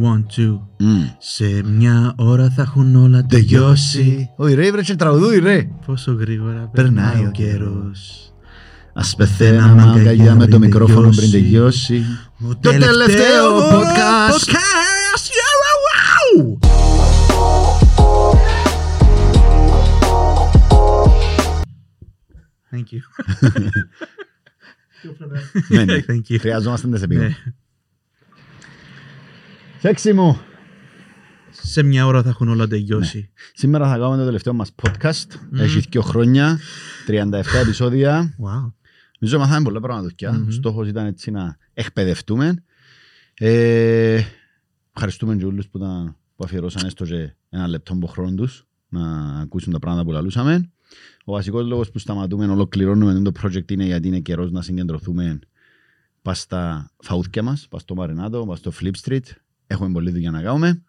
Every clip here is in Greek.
One, two. Mm. Σε μια ώρα θα έχουν όλα τελειώσει. Όχι ρε, βρες και τραγουδούει ρε. Πόσο γρήγορα Περνάει περνάει ο ο καιρός. Ας πεθαίναμε αγκαλιά με το μικρόφωνο πριν τελειώσει. Ο Το τελευταίο podcast. podcast. Yeah, wow, wow. Thank you. Ναι, ναι. Thank you. Χρειαζόμαστε τις Ναι. επίγον. Σέξι μου. Σε μια ώρα θα έχουν όλα τελειώσει. Σήμερα θα κάνουμε το τελευταίο μας podcast. Έχει δύο χρόνια, 37 επεισόδια. Wow. Νομίζω μαθάμε πολλά πράγματα. Μμμ. Στόχος ήταν έτσι να εκπαιδευτούμε. Ε, ευχαριστούμε και όλους που, τα, που αφιερώσαν έστω και ένα λεπτό από χρόνο τους να ακούσουν τα πράγματα που λαλούσαμε. Ο βασικός λόγος που σταματούμε, ολοκληρώνουμε το project είναι γιατί είναι καιρός να συγκεντρωθούμε πας στα φαούθια μας, πας στο Μαρινάτο, πας στο Flip Street. Έχουμε πολλή δουλειά να κάνουμε.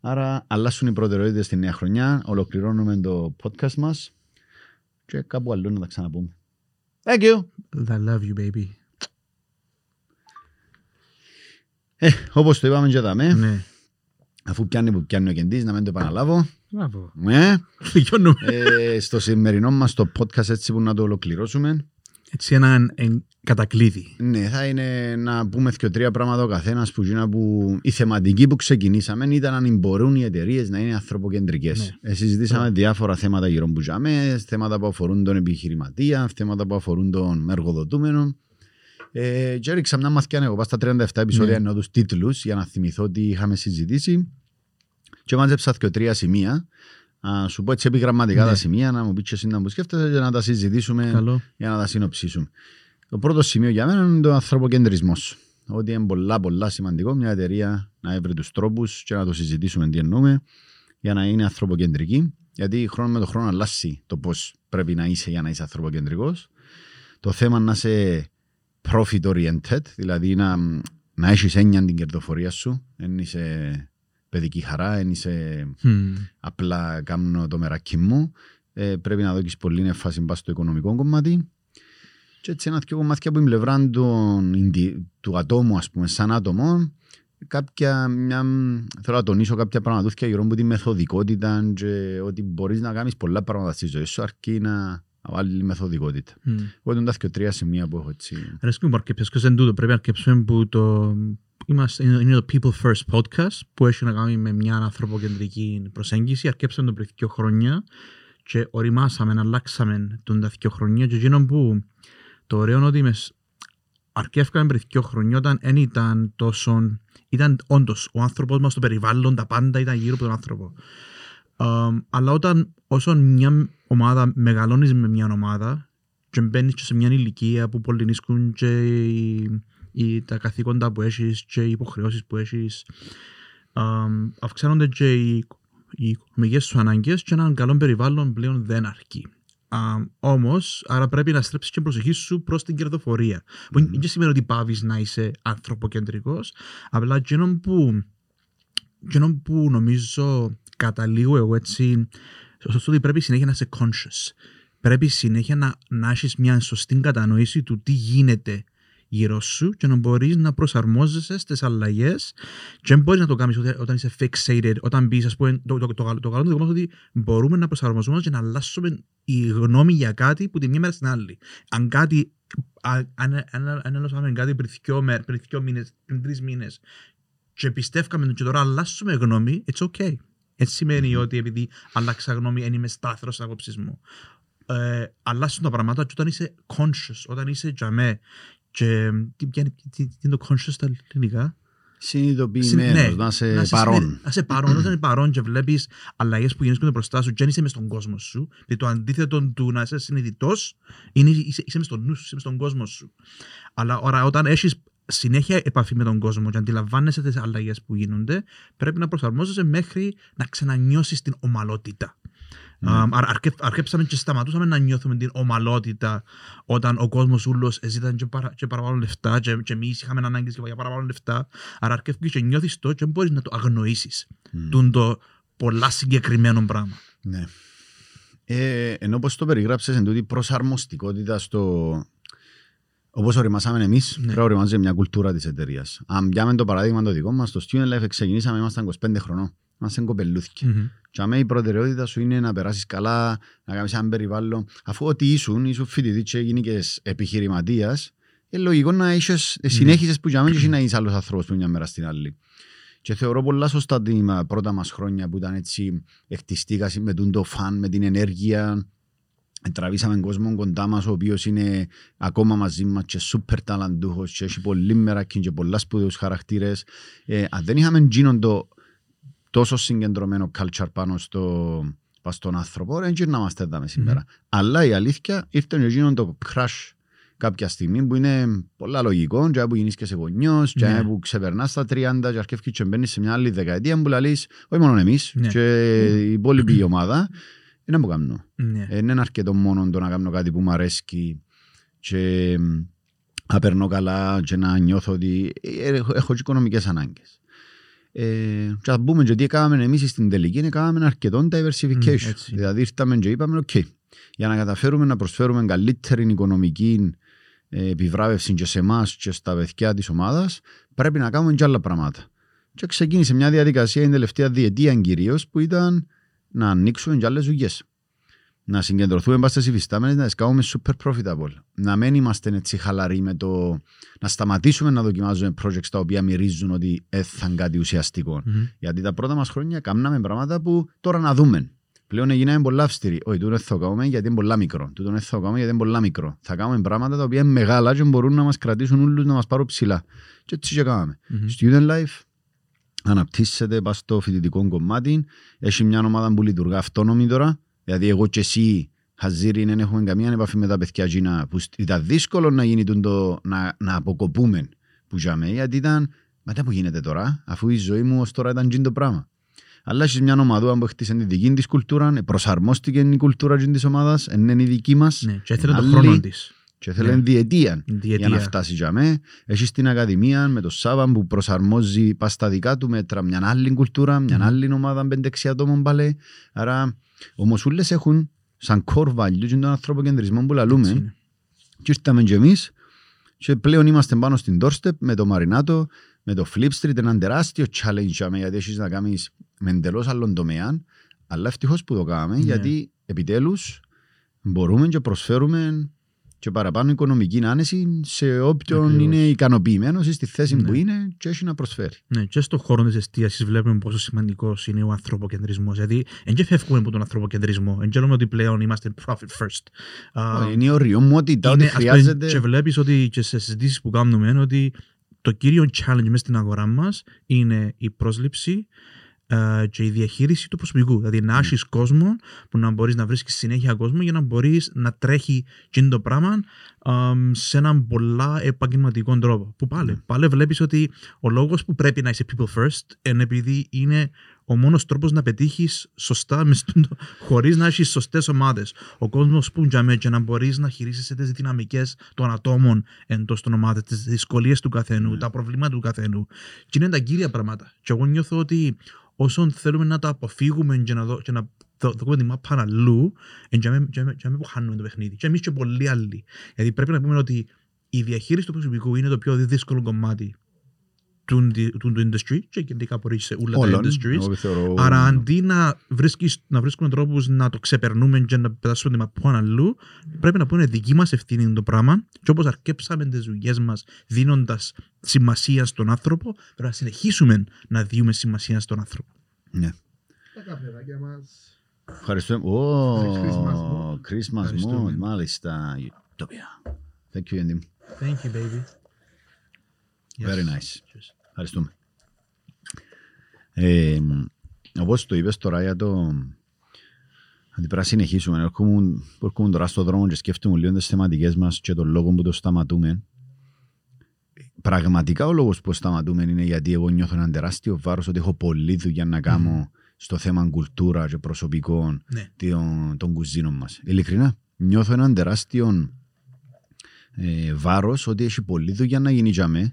Άρα αλλάσουν οι προτεραιότητες στη νέα χρονιά, ολοκληρώνουμε το podcast μας και κάπου αλλού να τα ξαναπούμε. Thank you. I love you, baby. Ε, όπως το είπαμε και δαμε, Ναι. αφού πιάνει που πιάνει ο κεντής, να μην το επαναλάβω. Μπράβο. Ε, Τελειώνουμε. ε, στο σημερινό μας το podcast έτσι που να το ολοκληρώσουμε, Έτσι έναν εν- κατακλείδι. ναι, θα είναι να πούμε και τρία πράγματα ο καθένας που, γίνα που η θεματική που ξεκινήσαμε ήταν αν μπορούν οι εταιρείες να είναι ανθρωποκεντρικές. Ναι. Ε, συζητήσαμε διάφορα θέματα γύρω που ζάμε, θέματα που αφορούν τον επιχειρηματία, θέματα που αφορούν τον εργοδοτούμενο. Ε, και έριξα μια μαθηκιά εγώ πάω στα 37 επεισόδια Ναι. ενώ τους τίτλους για να θυμηθώ τι είχαμε συζητήσει και μάζεψα και τρία σημεία. Α, σου πω έτσι επιγραμματικά Ναι. τα σημεία, να μου πεις και εσύ να μου σκέφτεσαι για να τα συζητήσουμε Καλό. για να τα συνοψίσουμε. Το πρώτο σημείο για μένα είναι το ανθρωποκεντρισμός. Ότι είναι πολλά πολλά σημαντικό μια εταιρεία να έβρει τους τρόπους και να το συζητήσουμε τι εννοούμε για να είναι ανθρωποκεντρική. Γιατί χρόνο με το χρόνο αλλάζει το πώς πρέπει να είσαι για να είσαι ανθρωποκεντρικός. Το θέμα να είσαι profit oriented, δηλαδή να, να έχεις έννοια την κερδοφορία σου, δεν είσαι παιδική χαρά, δεν είσαι Μμμ. απλά κάνω το μεράκι μου. Ε, πρέπει να δώσεις πολύ έμφαση πας στο οικονομικό κομμάτι. Και έτσι ένα δυο κομμάτια από την πλευρά των, ιντι- του ατόμου, ας πούμε, σαν άτομο, κάποια, μια, θέλω να τονίσω κάποια πραγματούθια γύρω από τη μεθοδικότητα και ότι μπορείς να κάνεις πολλά πράγματα στη ζωή σου αρκεί να να βάλει μεθοδικότητα. Μμ. Εγώ είναι τα δυο τρία σημεία που έχω έτσι. Αρέσκει μου που αρκεψες και δεν τούτο. Πρέπει να αρκεψούμε που το... Είμαστε, είναι είναι το People First Podcast που έχει να κάνει με μια ανθρωποκεντρική προσέγγιση. Αρκέψαμε το πριν δύο χρόνια και οριμάσαμε, αλλάξαμε τον τα δύο χρόνια και εκείνο που το ωραίο είναι ότι μες, αρκεύκαμε πριν δύο χρόνια όταν δεν ήταν τόσο... Ήταν όντως ο άνθρωπος μας, το περιβάλλον, τα πάντα ήταν γύρω από τον άνθρωπο. Um, αλλά όταν όσο μια ομάδα μεγαλώνεις με μια ομάδα και μπαίνεις και σε μια ηλικία που πολυνίσκουν και οι, οι, τα καθήκοντα που έχεις και οι υποχρεώσεις που έχεις um, αυξάνονται και οι, οι οικονομικές σου ανάγκες και έναν καλό περιβάλλον πλέον δεν αρκεί. Um, Όμως, άρα πρέπει να στρέψεις και την προσοχή σου προς την κερδοφορία. Που Μμμ. δεν σημαίνει ότι πάβεις να είσαι ανθρωποκεντρικός, απλά εκείνο που, εκείνο που νομίζω καταλήγω εγώ έτσι, στο ότι πρέπει συνέχεια να είσαι conscious. Πρέπει συνέχεια να, να έχεις μια σωστή κατανόηση του τι γίνεται γύρω σου και να μπορείς να προσαρμόζεσαι στις αλλαγές και δεν μπορείς να το κάνεις όταν είσαι fixated, όταν μπεις, ας πούμε, το, το, το, το, το καλό είναι ότι μπορούμε να προσαρμοζόμαστε και να αλλάσουμε η γνώμη για κάτι που τη μια μέρα στην άλλη. Αν κάτι, α- αν, αν, αν αλλάσαμε κάτι πριν δυο, μέρ, πριν δυο μήνες, πριν τρεις μήνες και πιστεύκαμε το και τώρα αλλάσουμε γνώμη, it's okay. Έτσι σημαίνει ότι επειδή αλλάξα γνώμη δεν είμαι στάθερος στις άποψεις μου. Ε, αλλάσουν τα πράγματα και όταν είσαι conscious, όταν είσαι τζαμέ και τι, ποια είναι- τι, τι είναι το conscious στα ελληνικά; Συνειδητοποιημένος, Ναι, να είσαι να είσαι παρόν. συνε- Να είσαι παρόν. Όταν είσαι παρόν και βλέπεις αλλαγές που γίνονται μπροστά σου, και δεν είσαι μες στον κόσμο σου. Δηλαδή το αντίθετο του να είσαι συνειδητός είναι είσαι, είσαι μες στον νου σου, είσαι μες στον κόσμο σου. Αλλά ώρα, όταν έχεις συνέχεια επαφή με τον κόσμο και αντιλαμβάνεσαι τις αλλαγές που γίνονται, πρέπει να προσαρμόζεσαι μέχρι να ξανανιώσεις την ομαλότητα. Mm. Um, άρα αρκε- αρκέψαμε και σταματούσαμε να νιώθουμε την ομαλότητα όταν ο κόσμος ούλος ζήταν και, παρα, και παραπάνω λεφτά και, και εμείς είχαμε ανάγκες για παραπάνω λεφτά. Άρα αρκεύει και νιώθεις το και μπορείς να το αγνοήσεις. Μμ. Τούν το πολλά συγκεκριμένο πράγμα. Ναι. Ε, ενώ όπως το περιγράψες εν τούτη προσαρμοστικότητα στο... Όπως οριμάσαμε εμείς, Ναι. πρέπει να οριμάζει μια κουλτούρα της εταιρείας. Αν πιάμε το παράδειγμα το δικό μας, στο Student Life ξεκινήσαμε, ήμασταν 25 χρονών. Ήμασταν κοπελούθηκια. Μμμ. Και αμέ η προτεραιότητα σου είναι να περάσεις καλά, να κάνεις ένα περιβάλλον. Αφού ότι ήσουν, ήσουν φοιτητής και γίνηκες επιχειρηματίας, είναι λογικό να είσαι, συνέχισες που για μένα και να είσαι άλλος άνθρωπος που μια μέρα στην άλλη. Και θεωρώ πολλά σωστά τα πρώτα μας χρόνια που ήταν έτσι εκτιστήκα με τον το φαν, με την ενέργεια. Τραβήσαμε κόσμο κοντά μας ο οποίος είναι ακόμα μαζί μας και σούπερ ταλαντούχος και έχει πολύ μεράκι και πολλά σπουδαίους χαρακτήρες. Ε, αν δεν είχαμε γίνον το τόσο συγκεντρωμένο culture πάνω στο, πάνω στον άνθρωπο, δεν γυρνάμαστε εδώ σήμερα. Αλλά η αλήθεια ήρθε και γίνον το crash κάποια στιγμή που είναι πολλά λογικό, και που γίνεις και σε γονιός, και Ναι. που ξεπερνάς τα 30 και αρκεύκεις και μπαίνεις σε μια άλλη δεκαετία που λαλείς, όχι μόνο εμείς, Ναι. και η υπόλοιπη ομάδα, είναι να μου κάνω. Ναι. Δεν είναι αρκετό μόνο το να κάνω κάτι που μου αρέσει και μ, να περνώ καλά και να νιώθω ότι ε, έχω, έχω και οικονομικές ανάγκες. Ε, και θα πούμε και τι έκαναμε εμείς στην τελική, έκαναμε αρκετό diversification. Μμ, έτσι. δηλαδή ήρθαμε και είπαμε, οκ, για να καταφέρουμε να προσφέρουμε καλύτερη οικονομική ε, επιβράβευση και σε εμάς και στα παιδιά της ομάδας, πρέπει να κάνουμε και άλλα πράγματα. Και ξεκίνησε μια διαδικασία την τελευταία διετία κυρίως που ήταν να ανοίξουμε και άλλες δουλειές. Να συγκεντρωθούμε μπας στις υφιστάμενες, να τις κάνουμε super profitable. Να μην είμαστε έτσι χαλαροί με το... Να σταματήσουμε να δοκιμάζουμε projects τα οποία μυρίζουν ότι έθαν κάτι ουσιαστικό. Μμμ. Γιατί τα πρώτα μας χρόνια κάναμε πράγματα που τώρα να δούμε. Πλέον έγιναμε πολλά αυστηροί. Όχι, τούτο δεν θα το κάνουμε γιατί είναι πολλά μικρό. Τούτο δεν θα το κάνουμε γιατί είναι πολλά μικρό. Θα κάνουμε πράγματα τα οποία είναι μεγάλα και μπορούν να μας κρατήσουν όλους να μας πάρουν ψηλά. Και έτσι και κάναμε. Μμμ. Student Life αναπτύσσεται πας στο φοιτητικό κομμάτι. Έχει μια ομάδα που λειτουργεί αυτόνομη τώρα. Δηλαδή εγώ και εσύ Χαζίρι δεν έχουμε καμία επαφή με τα παιδιά εκείνα που στ- ήταν δύσκολο να γίνει το, να, να αποκοπούμε που είχαμε γιατί ήταν μα τι που γίνεται τώρα αφού η ζωή μου ως τώρα ήταν τζιν το πράγμα. Αλλά έχεις μια ομάδα που χτίσε τη δική της κουλτούρα, ε, προσαρμόστηκε η κουλτούρα τζιν της ομάδας, είναι η δική μας Ναι. Και ήθελε το Άλλη- χρόνο της. Και θέλει Ναι. διετία για να Διετία. φτάσει για μέ. Έχεις την Ακαδημία με το Σάβα που προσαρμόζει πας στα δικά του μέτρα μια άλλη κουλτούρα, μια Μμμ. άλλη ομάδα πέντε-έξι ατόμων πάλι. Άρα όμως όλες έχουν σαν core value και τον ανθρωποκεντρισμό που Έτσι λαλούμε. είναι. Και ήρθαμε και εμείς και πλέον είμαστε πάνω στην doorstep με το Μαρινάτο, με το Flip Street, έναν τεράστιο challenge για μέ, γιατί έχεις να κάνεις με εντελώς άλλον τομέα. Αλλά ευτυχώς που το κάναμε Ναι. γιατί επιτέλους μπορούμε και προσφέρουμε και παραπάνω οικονομική άνεση σε όποιον Ακριβώς. είναι ικανοποιημένος στη θέση Ναι. που είναι και έχει να προσφέρει. Ναι, και στον χώρο της εστίασης βλέπουμε πόσο σημαντικός είναι ο ανθρωποκεντρισμός. Δηλαδή, δεν και φεύγουμε από τον ανθρωποκεντρισμό. Δεν λέμε ότι πλέον είμαστε profit first. Α, είναι η οριομότητα ότι είναι, ας πούμε, χρειάζεται. Και βλέπεις ότι και σε συζητήσεις που κάνουμε είναι ότι το κύριο challenge μέσα στην αγορά μας είναι η πρόσληψη ε, και η διαχείριση του προσωπικού. Δηλαδή να έχεις κόσμο που να μπορείς να βρίσκεις συνέχεια κόσμο για να μπορείς να τρέχει εκείνο το πράγμα αμ, σε έναν πολλά επαγγελματικό τρόπο. Που πάλι, πάλι βλέπεις ότι ο λόγος που πρέπει να είσαι people first είναι επειδή είναι ο μόνος τρόπος να πετύχεις σωστά χωρίς να έχεις σωστές ομάδες. Ο κόσμος που για και να μπορείς να χειρίζεσαι τις δυναμικές των ατόμων εντός των ομάδων, τις δυσκολίες του καθενού, τα προβλήματα του καθενού. Και είναι τα κύρια πράγματα. Και εγώ νιώθω ότι όσον θέλουμε να τα αποφύγουμε και να, δω, και να δω- δούμε τη μάπα αλλού, εν και με- και με- και με που χάνουμε το παιχνίδι. Και εμείς και πολλοί άλλοι. Γιατί πρέπει να πούμε ότι η διαχείριση του προσωπικού είναι το πιο δύσκολο κομμάτι του, του, του industry και γενικά μπορεί σε όλα τα Όλων. industries. Εγώ θεωρώ- Άρα αντί να, βρίσκεις, να βρίσκουμε τρόπους να το ξεπερνούμε και να πετάσουμε τη μαπούαν αλλού, πρέπει να πούμε δική μας ευθύνη είναι το πράγμα και όπως αρκέψαμε τις δουλειές μας δίνοντας σημασία στον άνθρωπο, πρέπει να συνεχίσουμε να δίνουμε σημασία στον άνθρωπο. Ναι. Τα καφεδάκια μας. Ευχαριστούμε. Christmas Ω, mood. Christmas Ευχαριστούμε. mood, μάλιστα. Utopia. Thank you, Yandim. Thank you, baby. Very nice. Cheers. Ευχαριστούμε. Ε, όπως το είπες τώρα για το... Αν πρέπει να συνεχίσουμε, έρχομαι, έρχομαι τώρα στον δρόμο και σκέφτομαι λίγο τις θεματικές μας και τον λόγο που το σταματούμε. Πραγματικά ο λόγος που σταματούμε είναι γιατί εγώ νιώθω έναν τεράστιο βάρος ότι έχω πολλή δουλειά να κάνω στο θέμα κουλτούρα και προσωπικών Ναι. των, των κουζίνων μας. Ειλικρινά, νιώθω έναν τεράστιο ε, βάρος ότι έχει πολλή δουλειά να γίνει για μέ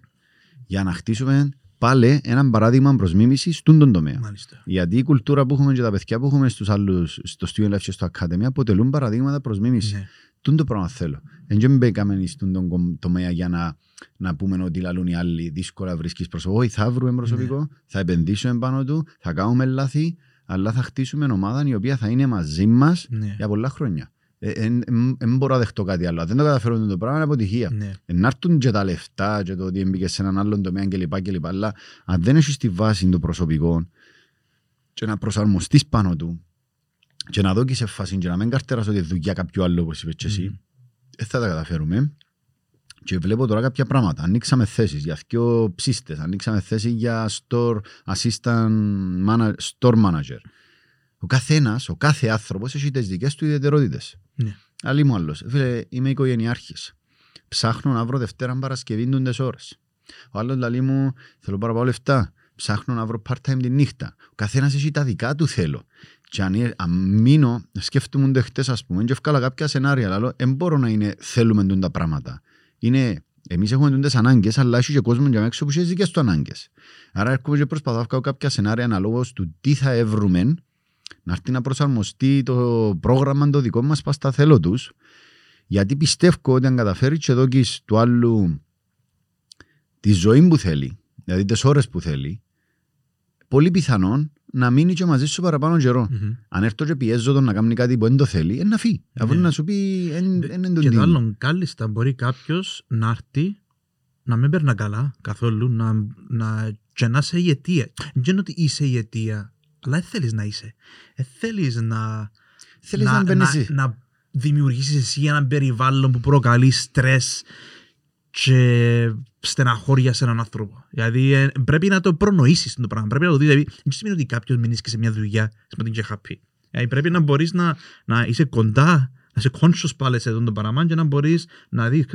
για να χτίσουμε πάλι έναν παράδειγμα προς μίμησης στον τον τομέα. Μάλιστα. Γιατί η κουλτούρα που έχουμε και τα παιδιά που έχουμε στους άλλους, στο Student Life και στο Academy αποτελούν παραδείγματα προς μίμηση. Ναι. Τούν το πράγμα θέλω. Εν και μην μπήκαμε στον τον κομ- τομέα για να, να πούμε ότι λαλούν οι άλλοι δύσκολα βρίσκεις προσωπικό. Όχι, θα βρούμε προσωπικό, θα επενδύσουμε πάνω του, θα κάνουμε λάθη, αλλά θα χτίσουμε ομάδα η οποία θα είναι μαζί μας Ναι. για πολλά χρόνια. Δεν μπορώ να δεχτώ κάτι άλλο. Αν δεν το καταφέρουν το πράγμα είναι αποτυχία. Ναι. Ε, Να έρθουν και τα λεφτά και το ότι έμπηκε σε έναν άλλον τομέα κλπ. κλπ. Αλλά αν δεν έχεις τη βάση το προσωπικό και να προσαρμοστείς πάνω του και να δω σε φάση και να μην καρτεράς ότι δουλειά κάποιου άλλου όπως είπες και εσύ, Μμμ. δεν θα τα καταφέρουμε. Και βλέπω τώρα κάποια πράγματα. Ανοίξαμε θέσεις για δύο ψίστες, ανοίξαμε θέση για store assistant manager, store manager. Ο καθένας, ο κάθε άνθρωπος έχει τις δικές του ιδιαιτερότητες. Ναι. Άλλη μου άλλος. Φίλε, είμαι οικογενειάρχης. Ψάχνω να βρω Δευτέρα Παρασκευή ντούντε ώρες. Ο άλλος λέει μου, θέλω παραπάνω λεφτά. Ψάχνω να βρω part-time τη νύχτα. Ο καθένας έχει τα δικά του θέλω. Και αν, ε- αν μείνω, σκέφτομαι το χτες, ας πούμε, και ευκάλα κάποια σενάρια. Αλλά δεν μπορώ να είναι θέλουμε τούν τα πράγματα. Είναι Εμείς έχουμε τούντες ανάγκες, αλλά έχει και κόσμος για έξω που έχει δικές του ανάγκες. Άρα, έρχομαι και προσπαθώ να βγάλω κάποια σενάρια αναλόγως του τι θα έβρουμε, να έρθει να προσαρμοστεί το πρόγραμμα το δικό μας πας στα θέλω τους. Γιατί πιστεύω ότι αν καταφέρεις και εδώ και του άλλου τη ζωή που θέλει, δηλαδή τις ώρες που θέλει, πολύ πιθανόν να μείνει και μαζί σου παραπάνω καιρό. Μμμ. Αν έρθω και πιέζω τον να κάνει κάτι που δεν το θέλει, είναι να φύγει. Αφού Ναι. να σου πει, δεν είναι Και το το άλλο, κάλλιστα μπορεί κάποιος να έρθει να μην περνά καλά καθόλου, να, να, και να είσαι η αιτία. Δεν είναι ότι είσαι η αιτία, αλλά δεν θέλεις να είσαι. Δεν θέλεις να, Θέλεις να μπαίνεις εσύ. να δημιουργήσεις εσύ ένα περιβάλλον που προκαλεί στρες και στεναχώρια σε έναν άνθρωπο. Δηλαδή ε, πρέπει να το προνοήσεις το πράγμα. Πρέπει να το δεις. Δηλαδή, δεν σημαίνει ότι κάποιος μείνει και σε μια δουλειά σε την και happy. Δηλαδή, πρέπει να μπορείς να, να είσαι κοντά, να είσαι conscious πάλι σε αυτό το πράγμα και να μπορείς να δεις.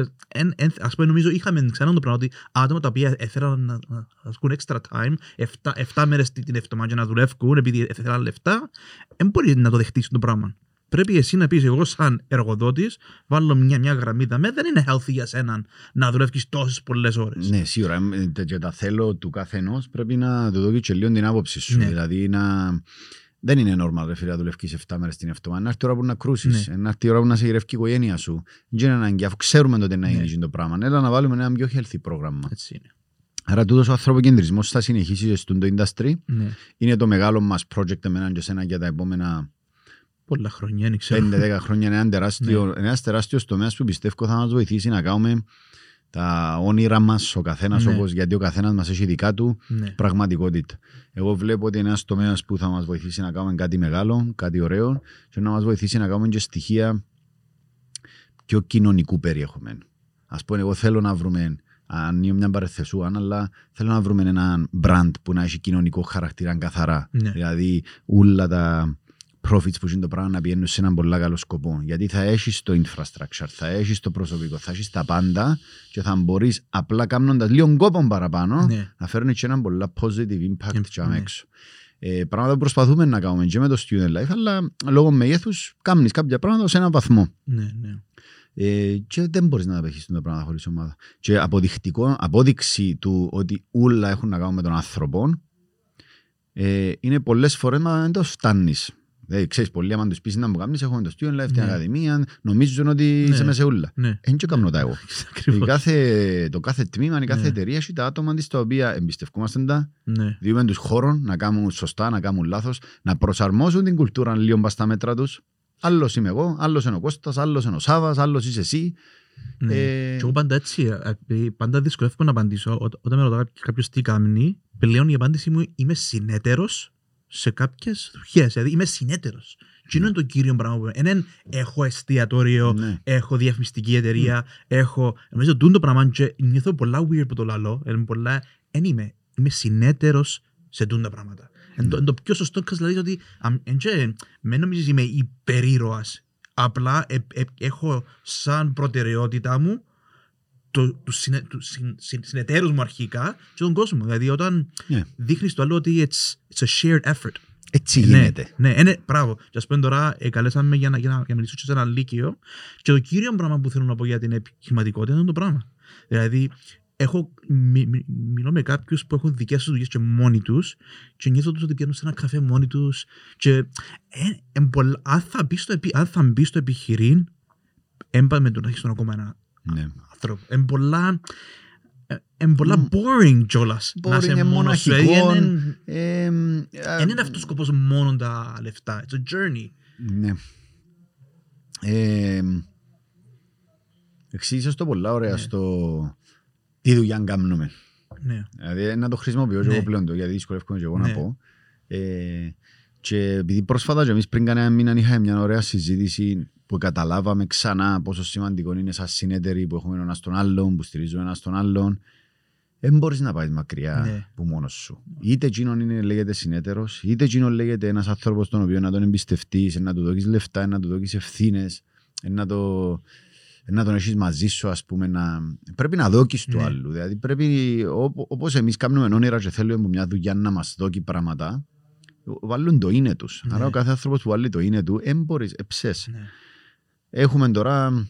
Α πούμε, νομίζω είχαμε ξανά το πράγμα ότι άτομα τα οποία έθελαν να, να ασκούν extra time, 7, 7 μέρες την εβδομάδα να δουλεύουν επειδή έθελαν λεφτά, δεν μπορείς να το δεχτείς το πράγμα. Πρέπει εσύ να πεις: Εγώ, σαν εργοδότης, βάλω μια, μια γραμμίδα με. Δεν είναι healthy για σένα να δουλεύει τόσες πολλές ώρες. Ναι, σίγουρα. Ε, Και τα θέλω του καθενός πρέπει να του δώσει και λίγο την άποψη σου. Ναι. Δηλαδή να. Δεν είναι normal, ρε φίλε, να δουλεύεις 7 μέρες την εβδομάδα. Να έρθει η ώρα που να κρούσεις, Ναι. να έρθει η ώρα που να σε γυρεύει η οικογένεια σου. Δεν είναι ανάγκη, αφού ξέρουμε τότε να Ναι. είναι το πράγμα. Έλα να βάλουμε ένα πιο healthy πρόγραμμα. Έτσι είναι. Άρα, τούτος ο ανθρωποκεντρισμός θα συνεχίσει στον το industry. Ναι. Είναι το μεγάλο μας project εμένα και εσένα για τα επόμενα Πολλά χρόνια, δεν ξέρω. 5-10 χρόνια. Είναι ένα τεράστιο, Ναι. ένας τεράστιος τομέας που πιστεύω θα μας βοηθήσει να κάνουμε τα όνειρα μας ο καθένας Ναι. όπως γιατί ο καθένας μας έχει δικά του Ναι. πραγματικότητα. Εγώ βλέπω ότι είναι ένας τομέας που θα μας βοηθήσει να κάνουμε κάτι μεγάλο, κάτι ωραίο και να μας βοηθήσει να κάνουμε και στοιχεία πιο κοινωνικού περιεχομένου. Ας πούμε, εγώ θέλω να βρούμε, αν είναι μια παρεθεσούαν, αλλά θέλω να βρούμε έναν brand που να έχει κοινωνικό χαρακτήρα καθαρά. Ναι. Δηλαδή, όλα τα profits που είναι το πράγμα να πηγαίνουν σε έναν πολύ καλό σκοπό. Γιατί θα έχεις το infrastructure, θα έχεις το προσωπικό, θα έχεις τα πάντα και θα μπορείς απλά κάνοντας λίγο κόπο παραπάνω Ναι. να φέρνεις και έναν πολύ positive impact Ε, και ναι. έξω. Ε, πράγματα που προσπαθούμε να κάνουμε και με το student life, αλλά λόγω μεγέθους κάνεις κάποια πράγματα σε έναν βαθμό. Ναι, ναι. Ε, και δεν μπορείς να τα πετύχει τα πράγματα χωρίς ομάδα. Και αποδεικτικό, απόδειξη του ότι όλα έχουν να κάνουν με τον άνθρωπο ε, είναι πολλές φορές να δεν το φτάνεις. Δηλαδή, ξέρεις, πολλοί άμα τους πεις να μου κάνεις, έχουμε το student life, την Ναι. ακαδημία, νομίζουν ότι Ναι. είσαι μεσεούλα. ναι. Δεν και κάνω τα εγώ. Η Ακριβώς. κάθε, το κάθε τμήμα, η κάθε Ναι. εταιρεία έχει τα άτομα της τα οποία εμπιστευκόμαστε τα, Ναι. διούμε τους χώρων να κάνουν σωστά, να κάνουν λάθος, να προσαρμόζουν την κουλτούρα λίγο πας στα μέτρα τους. Άλλος είμαι εγώ, άλλος είναι ο Κώστας, άλλος είναι ο Σάβας, άλλος είσαι εσύ. Ναι. Ε, Και εγώ πάντα έτσι, ε, επειδή πάντα δυσκολεύομαι να απαντήσω. Ό- Όταν με ρωτά κάποιος τι κάνει, πλέον η απάντηση μου είμαι συνέτερος σε κάποιες δουλειές. Δηλαδή είμαι συνέτερος. Και είναι το κύριο πράγμα που είναι. Έχω εστιατόριο, Ναι. έχω διαφημιστική εταιρεία, έχω. Νομίζω ότι το πράγμα και νιώθω πολλά weird που το λαλώ. Είναι πολλά. Δεν είμαι. Είμαι συνέτερος σε τούντα πράγματα. Εν το, εν το πιο σωστό κας δηλαδή ότι αμ- εν και, με νομίζεις είμαι υπερήρωας. Απλά ε, ε, έχω σαν προτεραιότητα μου το, τους, συνε, τους συν, συν, συνεταίρους μου αρχικά και τον κόσμο. Δηλαδή όταν Ναι. δείχνεις το άλλο ότι it's, it's a shared effort. Έτσι Ναι, γίνεται. Ναι, είναι, μπράβο. Και ας πούμε τώρα ε, καλέσαμε για να, για, να, για να μιλήσω και σε ένα λύκειο και το κύριο πράγμα που θέλω να πω για την επιχειρηματικότητα είναι το πράγμα. Δηλαδή, έχω, μι, μι- μιλώ με κάποιους που έχουν δικές τους δουλειές και μόνοι τους και νιώθω τους ότι πιάνουν σε ένα καφέ μόνοι τους. Και ε, ε, πολλα- αν, θα μπει στο, επι- αν θα μπει στο επιχειρήν, έμπα με τον στον ακόμα ένα Ναι. άνθρωπο. Είναι πολλά, ε, είναι πολλά boring κιόλας. να Boring, είσαι είναι μόνος σου. Ε, μοναχικό. είναι- Ε, ε, Δεν είναι αυτός ο σκοπός μόνο τα λεφτά. It's a journey. Ναι. Ε, εξήγησες το πολλά ωραία Ναι. στο τι δουλειά κάνουμε. Ναι. Δηλαδή να το χρησιμοποιώ και Ναι. εγώ πλέον το, γιατί δυσκολεύομαι και εγώ να Ναι. πω. Ε, και επειδή πρόσφατα και εμείς πριν κανένα μήνα είχαμε μια ωραία συζήτηση που καταλάβαμε ξανά πόσο σημαντικό είναι σαν συνέτεροι που έχουμε ένα στον άλλον, που στηρίζουμε ένα στον άλλον. Δεν μπορείς να πάεις μακριά Ναι. που μόνος σου. Είτε εκείνον είναι, λέγεται συνέτερος, είτε εκείνον λέγεται ένας άνθρωπος τον οποίο να τον εμπιστευτείς, να του δώσεις λεφτά, να του δώσεις ευθύνες, να, το, να τον έχεις μαζί σου, ας πούμε, να... πρέπει να δώκεις του Ναι. άλλου. Δηλαδή πρέπει, ό- όπως εμείς κάνουμε όνειρα και θέλουμε από μια δουλειά να μας δώκει πράγματα, βάλουν το είναι τους. Ναι. Άρα ο κάθε άνθρωπος που βάλει το είναι του, δεν μπορείς, εψές. Ναι. Έχουμε τώρα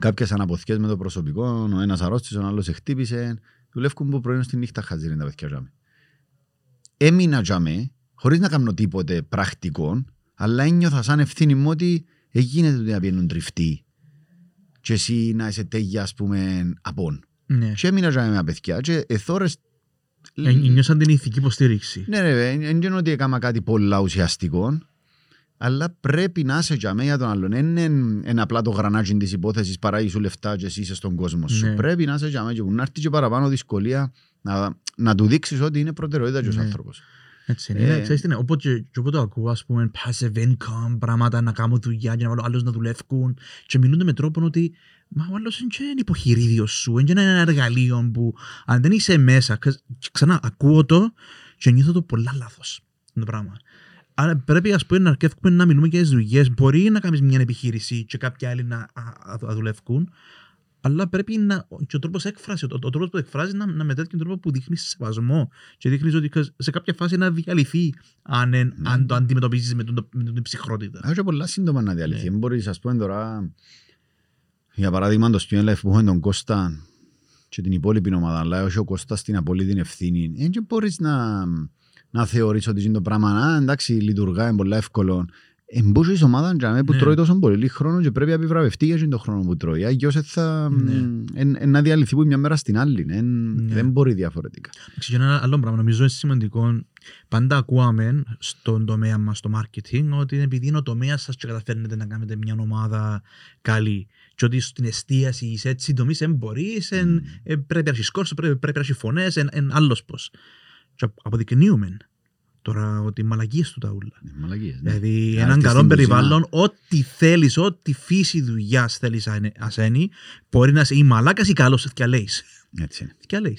κάποιε αναποθηκέ με το προσωπικό. Ο ένα αρρώστησε, ο άλλο χτύπησε. Δουλεύουν από πρωί στη νύχτα χαζίρι τα παιδιά τζάμε. Έμεινα τζάμε, χωρί να κάνω τίποτε πρακτικό, αλλά ένιωθα σαν ευθύνη μου ότι έγινε το να πιένουν τριφτοί. Και εσύ να είσαι τέγια, α πούμε, απόν. Ναι. Και έμεινα τζάμε με τα παιδιά. Και εθώρες... Ε, Νιώσαν την ηθική υποστήριξη. Ναι, ρε, δεν είναι ότι έκανα κάτι πολλά ουσιαστικό, αλλά πρέπει να είσαι για μένα για τον άλλον. Δεν είναι ένα απλά το γρανάκι της υπόθεσης παράγει σου λεφτά και εσύ είσαι στον κόσμο σου. Ναι. Πρέπει να είσαι για μένα και που να έρθει και παραπάνω δυσκολία να, να του δείξεις ότι είναι προτεραιότητα και ο Ναι. άνθρωπος. Έτσι είναι. Ε, Είναι, ξέρεις τι είναι, όποτε, και όποτε ακούω, ας πούμε, passive income, πράγματα να κάνω δουλειά και να βάλω άλλους να δουλεύουν και μιλούνται με τρόπο ότι μα ο άλλος είναι και ένα υποχειρίδιο σου, είναι και ένα εργαλείο που αν δεν είσαι μέσα, και ξανά ακούω το και νιώθω το πολλά λάθος το πράγμα. Άρα πρέπει ας πούμε να αρκεύουμε να μιλούμε για τις δουλειές. Μπορεί να κάνεις μια επιχείρηση και κάποιοι άλλοι να α, α, α, δουλεύουν, αλλά πρέπει να. και ο τρόπος έκφρασης, ο, ο τρόπος που εκφράζεις να, να με τέτοιον τρόπο που δείχνεις σεβασμό και δείχνεις ότι σε κάποια φάση να διαλυθεί αν, εν- Ναι. αν το αντιμετωπίζεις με, τον- με την ψυχρότητα. Έχει πολλά σύντομα να διαλυθεί. Ναι. Μπορείς, ας πούμε, τώρα, για παράδειγμα, το Student Life που έχουμε τον Κώστα και την υπόλοιπη ομάδα, αλλά όχι ο Κώστας την απόλυτη ευθύνη, δεν μπορείς να, να θεωρείς ότι είναι το πράγμα. Α, εντάξει, λειτουργά, είναι πολύ εύκολο. Εμπούσε η ομάδα τζαμέ, που Ναι. τρώει τόσο πολύ χρόνο και πρέπει να επιβραβευτεί για τον χρόνο που τρώει. Αγιώ θα Ναι. εν, εν, να διαλυθεί που μια μέρα στην άλλη. Εν, Ναι. Δεν μπορεί διαφορετικά. Και ένα άλλο πράγμα, νομίζω είναι σημαντικό. Πάντα ακούαμε στον τομέα μας, στο marketing, ότι επειδή είναι ο τομέας σας και καταφέρνετε να κάνετε μια ομάδα καλή. Και ότι στην εστίαση σε έτσι τομεί δεν μπορείς, πρέπει να έχει κόρσο, πρέπει, πρέπει να έχει φωνές, εν άλλος πώς. Και αποδεικνύουμε τώρα ότι μαλακίες του τα ούλα. Ναι, μαλακίες, ναι. Δηλαδή, Να έναν έρθεις καλό στην περιβάλλον, ό,τι θέλεις, ό,τι φύση δουλειάς θέλεις ασένει, μπορεί να είσαι ή μαλάκας ή καλός, και λέει. Έτσι είναι. Και λέει.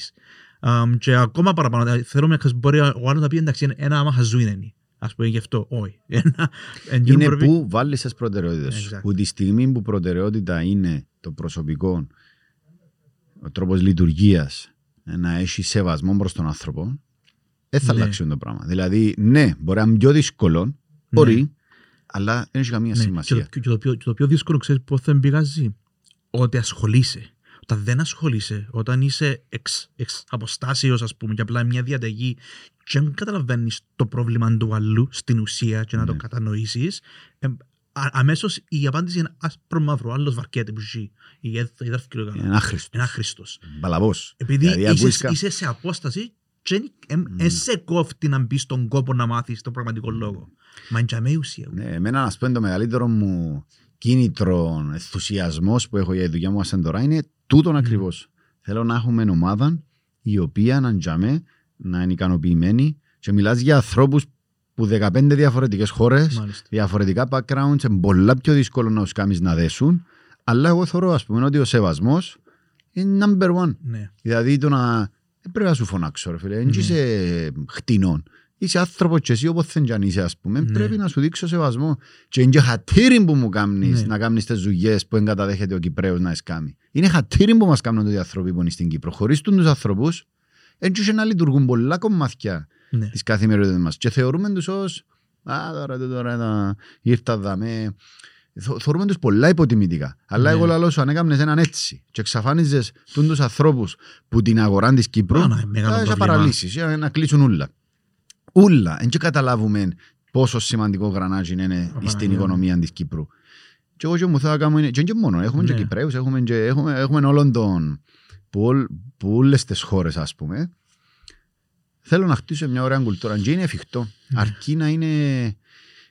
Και ακόμα παραπάνω, δηλαδή, θέλουμε να μπορεί ο άλλος να πει εντάξει, ένα άμα χαζού είναι. Α πούμε γι' αυτό, όχι. Ένα- εκείνο Είναι πρέπει- που βάλεις τις προτεραιότητες σου. Exactly. Που τη στιγμή που προτεραιότητα είναι το προσωπικό, ο τρόπος λειτουργίας, να έχεις σεβασμό προς τον άνθρωπο, δεν θα Ναι. αλλάξει το πράγμα. Δηλαδή, ναι, μπορεί να είναι πιο δύσκολο, μπορεί, αλλά δεν έχει καμία Ναι, σημασία. Και, το, και, το πιο, και το πιο δύσκολο, ξέρεις πώς θα εμπειράζει; Ότι ασχολείσαι. Όταν δεν ασχολείσαι, όταν είσαι εξ, εξ αποστάσεως, ας πούμε, και απλά μια διαταγή, και δεν καταλαβαίνεις το πρόβλημα του αλλού στην ουσία και να το Ναι. κατανοήσεις, ε, αμέσως η απάντηση είναι άσπρο μαύρο. Άλλος βαρκέται που ζει. Η έδαφη κιλογραμμά. Είναι άχρηστος. Είναι άχρηστος. Μπαλαβός. Επειδή Δηλαδή, είσαι, ακούεις κα- είσαι σε απόσταση και δεν σε κόφτει να μπεις στον κόπο να μάθεις τον πραγματικό λόγο. Μα είναι η ουσία. Ναι, εμένα, να σου πω, το μεγαλύτερο μου κίνητρο, ενθουσιασμός που έχω για τη δουλειά μου σαν τώρα είναι τούτον ακριβώς. Θέλω να έχουμε ομάδα η οποία να τζαμέ, να είναι ικανοποιημένη και μιλάς για ανθρώπους που 15 διαφορετικές χώρες, Μάλιστα. διαφορετικά backgrounds, είναι πολλά πιο δύσκολο να τους κάνεις να δέσουν. Αλλά εγώ θεωρώ, ας πούμε, ότι ο σεβασμός είναι number one. Ναι. Δηλαδή το να. Δεν πρέπει να σου φωνάξω, ρε φίλε. Δεν Ναι. είσαι χτινών. Είσαι άνθρωπος και εσύ όπως δεν κι αν είσαι, ας πούμε. Ναι. Πρέπει να σου δείξω σεβασμό. Και είναι και χατήρι που μου κάνει Ναι. να κάνει τι δουλειέ που εγκαταδέχεται ο Κυπρέος να εσκάμει. Είναι χατήρι που μας κάνουν οι άνθρωποι που είναι στην Κύπρο. Χωρίς του ανθρώπους, έτσι να λειτουργούν πολλά κομμάτια Ναι. της καθημερινότητας μας. Και θεωρούμε τους ως. Α, τώρα, τώρα, τώρα, τώρα ήρθα δαμέ. Θο- Θεωρούμε τους πολλά υποτιμητικά. Αλλά Ναι. εγώ λέω σου, αν έκαμε έναν έτσι και εξαφάνιζες του ανθρώπους που την αγορά της Κύπρου, Α, ναι, μεγάλο θα πρόβλημα. παραλύσεις, να κλείσουν όλα. Ούλα. Δεν και καταλάβουμε πόσο σημαντικό γρανάζι είναι Απαναγία. στην οικονομία της Κύπρου. Και εγώ και μου θέλω να κάνω είναι, και και μόνο, έχουμε και Ναι. Κυπρέους, έχουμε, και, έχουμε, έχουμε όλων των, που, όλ- που όλες τις χώρες ας πούμε. Θέλω να χτίσω μια ωραία κουλτούρα και είναι εφικτό. Ναι. Αρκεί να είναι,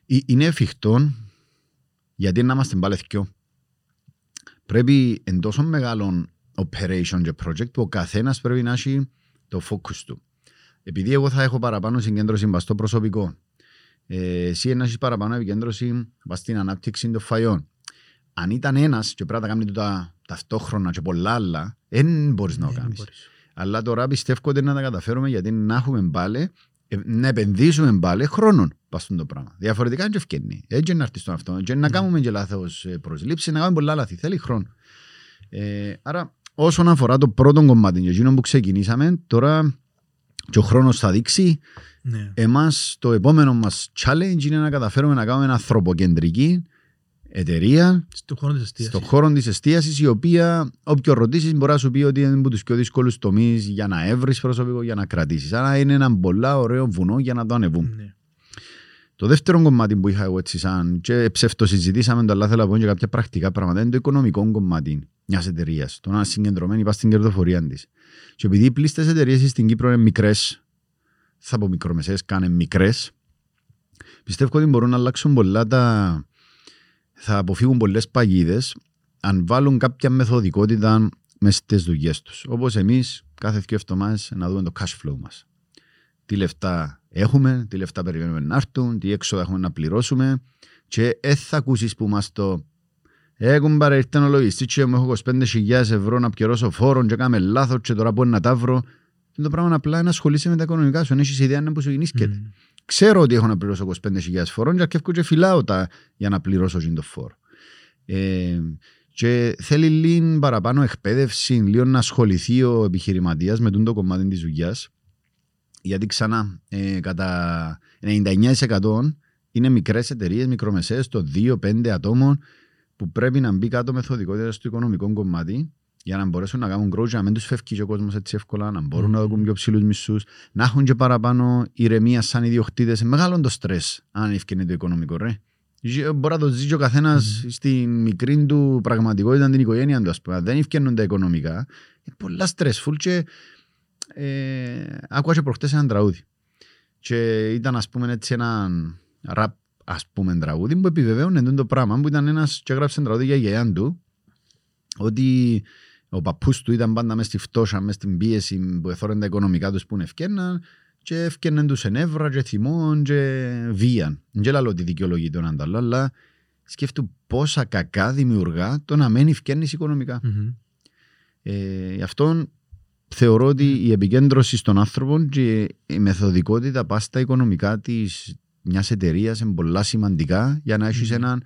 ε- είναι εφικτό γιατί να είμαστε πάλι δυο. Πρέπει εν τόσο μεγάλων operation και project που ο καθένας πρέπει να έχει το focus του. Επειδή εγώ θα έχω παραπάνω συγκέντρωση μπας στο προσωπικό, ε, εσύ να έχεις παραπάνω επικέντρωση μπας στην ανάπτυξη των φαϊών. Αν ήταν ένας και πρέπει να τα κάνει τούτα ταυτόχρονα και πολλά άλλα, δεν μπορείς να το Ε, δεν κάνεις. μπορείς. Αλλά τώρα πιστεύω ότι να τα καταφέρουμε γιατί να έχουμε πάλι, ε, να επενδύσουμε πάλι χρόνο πας στον το πράγμα. Διαφορετικά δεν ευκαινεί. Έτσι είναι να έρθεις στον αυτό. Έτσι είναι να Ναι. κάνουμε και λάθος ε, προσλήψη, να κάνουμε πολλά λάθη. Θέλει χρόνο. Ε, άρα όσον αφορά το πρώτο κομμάτι, και εκείνο που ξεκινήσαμε, τώρα και ο χρόνος θα δείξει Ναι. εμάς το επόμενο μας challenge είναι να καταφέρουμε να κάνουμε ανθρωποκεντρική εταιρεία Στον χώρο της εστίασης. στον χώρο της εστίασης, η οποία όποιος ρωτήσεις μπορεί να σου πει ότι είναι από τους πιο δύσκολους τομείς για να έβρεις προσωπικό, για να κρατήσεις. Άρα είναι ένα πολλά ωραίο βουνό για να το ανεβούμε. Ναι. Το δεύτερο κομμάτι που είχα εγώ έτσι, σαν και ψευτοσυζητήσαμε το, αλλά θέλω να πω και κάποια πρακτικά πράγματα, είναι το οικονομικό κομμάτι μιας εταιρείας. Το να είναι συγκεντρωμένη πας στην κερδοφορία της. Και επειδή οι πλήστες εταιρείες στην Κύπρο είναι μικρές, θα πω μικρομεσαίες, κάνε μικρές, πιστεύω ότι μπορούν να αλλάξουν πολλά τα. θα αποφύγουν πολλές παγίδες αν βάλουν κάποια μεθοδικότητα μέσα στις δουλειές τους. Όπως εμείς κάθε δύο εβδομάδες να δούμε το cash flow μας. Τι λεφτά έχουμε, τι λεφτά περιμένουμε να έρθουν, τι έξοδα έχουμε να πληρώσουμε και δεν θα ακούσεις που μας το έχουν πάρει ήρθαν ο λογιστής και μου έχω 25.000 ευρώ να πληρώσω φόρον και κάμε λάθος και τώρα μπορεί να τα βρω. Και το πράγμα απλά να ασχολείσαι με τα οικονομικά σου, αν έχεις ιδέα να που σου γεννήσκεται. Μμμ. Ξέρω ότι έχω να πληρώσω 25.000 φόρων και αρκεύω και φυλάω τα για να πληρώσω εκείνο το φόρο. Ε, και θέλει λίγο παραπάνω εκπαίδευση, λίγο να ασχοληθεί ο επιχειρηματίας με τούτο το κομμάτι της δουλειάς. Γιατί ξανά, ε, κατά 99% είναι μικρές εταιρείες, μικρομεσαίες, των 2-5 ατόμων που πρέπει να μπει κάτω μεθοδικότητας στο οικονομικό κομμάτι για να μπορέσουν να κάνουν growth, για να μην τους φεύγει και ο κόσμος έτσι εύκολα, να μπορούν να Μμμ. δουν πιο ψηλούς μισθούς, να έχουν και παραπάνω ηρεμία σαν ιδιοκτήτες. Μεγάλο το στρε, αν ευκαινεί το οικονομικό, ρε. Ζει- Μπορεί να το ζει και ο καθένας Μμμ. στην μικρή του πραγματικότητα, την οικογένεια του, ας πούμε. Αν Δεν ευκαινούν τα οικονομικά. Είναι πολλά stressful και ε, άκουα και προχτές έναν τραγούδι. Και ήταν ας πούμε έτσι ένα ραπ ας πούμε τραγούδι που επιβεβαίωνε το πράγμα που ήταν ένας και έγραψε τραγούδι για γιαγιάν του ότι ο παππούς του ήταν πάντα μέσα στη φτώχεια, μέσα στην πίεση που εθώρεν τα οικονομικά τους που είναι ευκαιρναν και ευκαιρναν τους ενεύρα και θυμόν και βίαν. Δεν λέω ότι δικαιολογεί τον αντάλλο, αλλά σκέφτου πόσα κακά δημιουργά το να μένει ευκαιρνης οικονομικά. Μμμ. Ε, γι' αυτό θεωρώ ότι η επικέντρωση στον άνθρωπο και η μεθοδικότητα πας στα οικονομικά της μιας εταιρείας είναι πολλά σημαντικά για να έχεις Μμμ. έναν,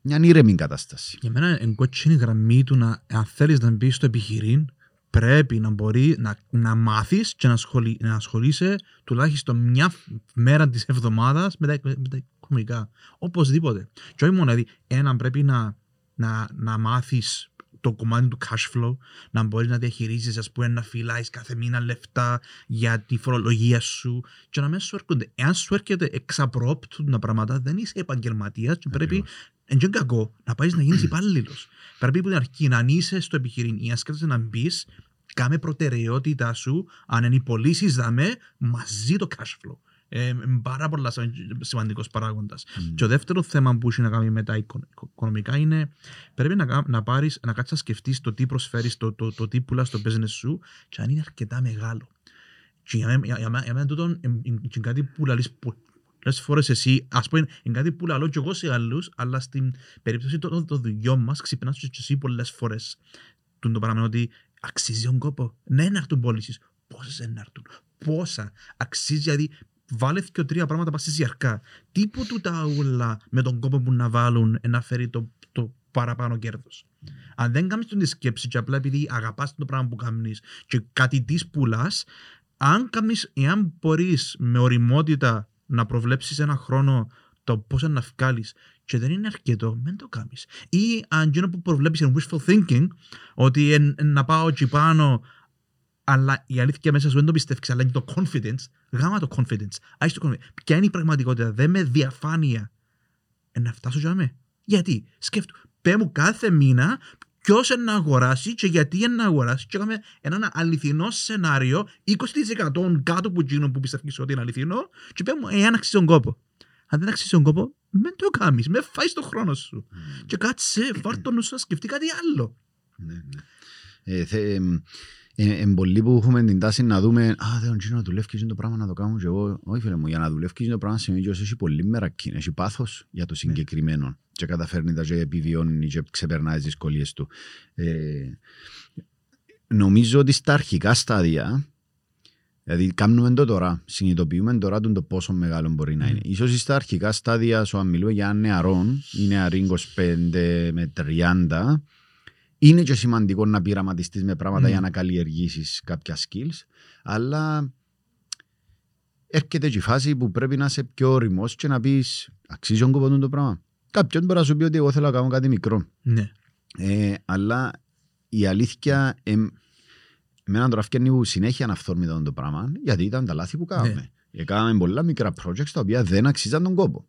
μια ήρεμη κατάσταση. Για μένα είναι κότσινη γραμμή του να αν θέλεις να μπεις στο επιχειρήν πρέπει να μπορεί να, να μάθεις και να, ασχολεί, να ασχολείσαι τουλάχιστον μια μέρα της εβδομάδας με τα, με τα οικονομικά. Οπωσδήποτε. Και όχι μόνο, δηλαδή, ένα πρέπει να, να, να μάθεις το κομμάτι του cash flow, να μπορείς να διαχειρίζεις, ας πούμε, να φυλάεις κάθε μήνα λεφτά για τη φορολογία σου και να μην σου έρχονται. Εάν σου έρχεται εξαπρόπτου τα πράγματα, δεν είσαι επαγγελματίας και πρέπει Ακριβώς. Εν και κακό να πάεις να γίνεις υπάλληλος. Πρέπει από την αρχή να αν είσαι στο επιχειρήν ή αν σκέφτεσαι να μπεις, κάμε προτεραιότητά σου, αν είναι οι πωλήσει δαμέ, μαζί το cash flow. Ε, είναι πάρα πολλά σημαντικό παράγοντας. Μμ. Και το δεύτερο θέμα που έχει να κάνει με τα οικο- οικονομικά είναι πρέπει να, κα- να, πάρεις, να κάτσεις να σκεφτείς το τι προσφέρεις, το, το, το τι πουλάς στο business σου και αν είναι αρκετά μεγάλο. Και για μένα, για, για μένα- για μένα τούτο είναι είναι κάτι που λαλείς πολλές φορές εσύ, ας πούμε, είναι κάτι που λαλώ και εγώ σε άλλους, αλλά στην περίπτωση των των- των δουλειών μας ξυπνάς και εσύ πολλές φορές. Τούν το πράγμα ότι αξίζει τον κόπο. Ναι, να έρθουν πώλησεις. Πόσες να έρθουν. Πόσα. Αξίζει, δηλαδή, βάλε και τρία πράγματα πας στη ζιαρκά. Τίποτε τα ούλα με τον κόπο που να βάλουν ε, να φέρει το, το παραπάνω κέρδος. Αν δεν κάνεις την σκέψης και απλά επειδή αγαπάς το πράγμα που κάνεις και κάτι της πουλάς, αν κάνεις, εάν μπορείς με οριμότητα να προβλέψεις ένα χρόνο το πώς να βγάλεις και δεν είναι αρκετό, μην το κάνεις. Ή αν γίνω που προβλέπεις είναι wishful thinking, ότι εν, εν να πάω εκεί πάνω, αλλά η αλήθεια μέσα σου δεν το πιστεύεις, αλλά είναι το confidence, γάμα το confidence. Άις το confidence. Ποια είναι η πραγματικότητα, δεν με διαφάνεια. Ε, να φτάσω για με. Γιατί, σκέφτομαι, πέ μου κάθε μήνα ποιος να αγοράσει και γιατί να αγοράσει. Και έκαμε ένα αληθινό σενάριο, 20% κάτω από εκείνο που πιστεύεις ότι είναι αληθινό, και πέ μου, εάν αξίζει τον κόπο. Αν δεν αξίζει τον κόπο, μην το κάνει, με φάεις τον χρόνο σου. Και κάτσε, βάρ το νου σου να σκεφτεί κάτι άλλο. Ναι, ναι. Ε, θε, εμ, ε, εν πολλοί που έχουμε την τάση να δούμε «Α, δεν ξέρω να δουλεύει και το πράγμα να το κάνω και εγώ». Όχι φίλε μου, για να δουλεύει και το πράγμα σημαίνει ότι έχει πολύ μερακή, έχει πάθος για το συγκεκριμένο και καταφέρνει τα και επιβιώνει και ξεπερνάει τις δυσκολίες του. Ε, νομίζω ότι στα αρχικά στάδια Δηλαδή, κάνουμε το τώρα, συνειδητοποιούμε τώρα τον το πόσο μεγάλο μπορεί να είναι. Ίσως στα αρχικά στάδια, σου αν μιλούμε για νεαρών, ή νεαροί 25 με 30, είναι και σημαντικό να πειραματιστείς με πράγματα Mm. για να καλλιεργήσεις κάποια skills, αλλά έρχεται και η φάση που πρέπει να είσαι πιο όριμος και να πεις αξίζει τον κόπο του το πράγμα. Κάποιον μπορεί να σου πει ότι εγώ θέλω να κάνω κάτι μικρό. Ναι. Ε, αλλά η αλήθεια, εμ, εμένα τώρα φτιάχνει που συνέχεια να αυθόρμητα το πράγμα, γιατί ήταν τα λάθη που κάναμε. Ναι. Ε, Κάναμε πολλά μικρά projects τα οποία δεν αξίζαν τον κόπο.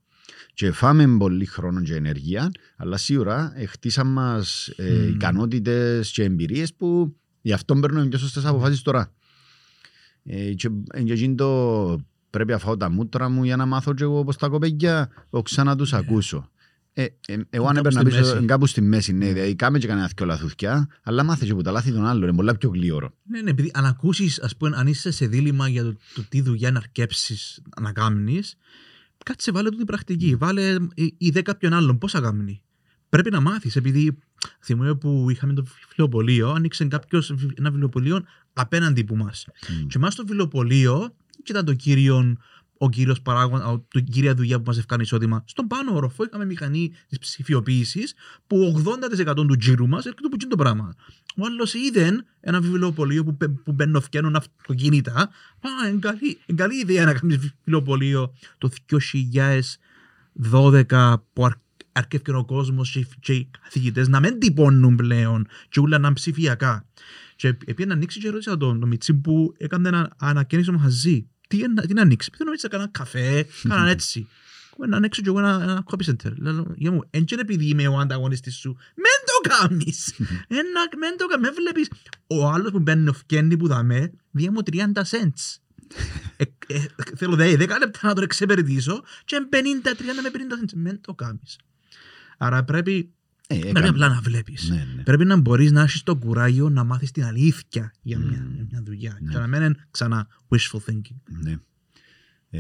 Και φάμε πολύ χρόνο και ενεργεία, αλλά σίγουρα ε, χτίσαν μας ε, Μμμ. ικανότητες και εμπειρίες που γι' αυτό παίρνουμε πιο σωστές αποφάσεις τώρα. Ε, και ε, και εκείνο το πρέπει να φάω τα μούτρα μου για να μάθω και εγώ πως τα κοπέγια το ξανά τους ακούσω. Ε, ε, εγώ αν Ναι. Κάπου έπαιρνα στη πίσω μέση. κάπου στη μέση, ναι, δηλαδή κάμε και κανένα δυο λαθούθκια, αλλά μάθε και από τα λάθη των άλλων, είναι πολλά πιο γλύωρο. Ναι, ναι, επειδή αν ακούσεις, ας πούμε, αν είσαι σε δίλημα για το, το τι δουλειά να αρκέψεις να κάνεις, κάτσε βάλε του την πρακτική. Βάλε ε, ιδέα κάποιον άλλον. Πώς θα κάνει. Πρέπει να μάθεις, επειδή θυμούμαι που είχαμε το βιβλιοπωλείο, άνοιξε κάποιος ένα βιβλιοπωλείο απέναντι που μας. Μμ. Και εμάς στο βιβλιοπωλείο, και ήταν το κύριο, ο κύριος παράγοντα, ο- το κύρια δουλειά που μας ευκάνει εισόδημα. Στον πάνω όροφο είχαμε μηχανή της ψηφιοποίησης που 80% του τζίρου μας έρχεται από εκείνο το πράγμα. Ο άλλος είδε ένα βιβλιοπωλείο που, μπαι- που μπαίνουν φτιάχνουν αυτοκίνητα. Α, είναι καλή, είναι καλή ιδέα να κάνεις βιβλιοπωλείο το 2012 που αρ, αρκεύκε ο κόσμος και, και οι καθηγητές να μην τυπώνουν πλέον και όλα να είναι ψηφιακά. Και επειδή να ανοίξει και ρώτησα τον, τον Μιτσί που έκανε ένα ανακαίνιση μαζί. Τι, είναι- τι να ανοίξεις; Επειδή νόμιζα κανένα καφέ, κάναν έτσι. Κούμε να ανοίξω και εγώ ένα, ένα copy center. Λέω, για μου, εν και επειδή είμαι ο ανταγωνιστής σου, μεν το κάνεις. Ένα, μεν το κάνεις. Με βλέπεις. Ο άλλος που μπαίνει ο φκένει που δαμε, δια μου 30 cents. Ε, ε, θέλω δε 10 λεπτά να τον εξεπερδίσω και 50, 30 με 50 cents. Μεν το κάνεις. Άρα πρέπει, Ε, πρέπει έκαμε. απλά να βλέπεις. Ναι, ναι. Πρέπει να μπορείς να έχεις το κουράγιο να μάθεις την αλήθεια για μια, Μμμ. για μια δουλειά. Ναι. Και να μην είναι ξανά wishful thinking. Ναι. Ε,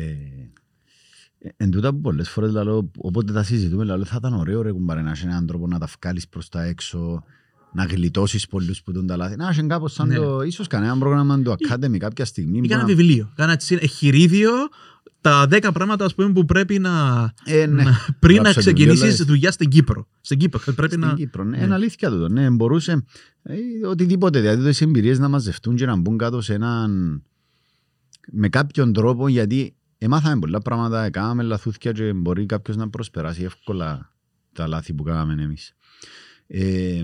ε, εν τούτα που πολλές φορές λαλώ, όποτε τα συζητούμε, λαλώ, θα ήταν ωραίο ρε κουμπάρε να έχεις έναν τρόπο να τα βγάλεις προς τα έξω, να γλιτώσεις πολλούς που δουν τα λάθη. Να έχεις κάπως σαν Ναι. το, ίσως κανένα πρόγραμμα του Academy κάποια στιγμή. Για που ένα να- βιβλίο. Κάνα έτσι εχειρίδιο, τα 10 πράγματα ας πούμε, που πρέπει να. Ε, ναι. να- πριν να Γράψε ξεκινήσεις βιβλίο, δουλειά στην Κύπρο. Στην Κύπρο. Πρέπει Στην να. Κύπρο, ναι, ναι. είναι αλήθεια τούτο. Ναι, μπορούσε ε, οτιδήποτε, δηλαδή τις εμπειρίες να μαζευτούν και να μπουν κάτω σε έναν με κάποιον τρόπο γιατί εμάθαμε πολλά πράγματα, έκαναμε λαθούθια και μπορεί κάποιος να προσπεράσει εύκολα τα λάθη που κάναμε εμείς. Ε,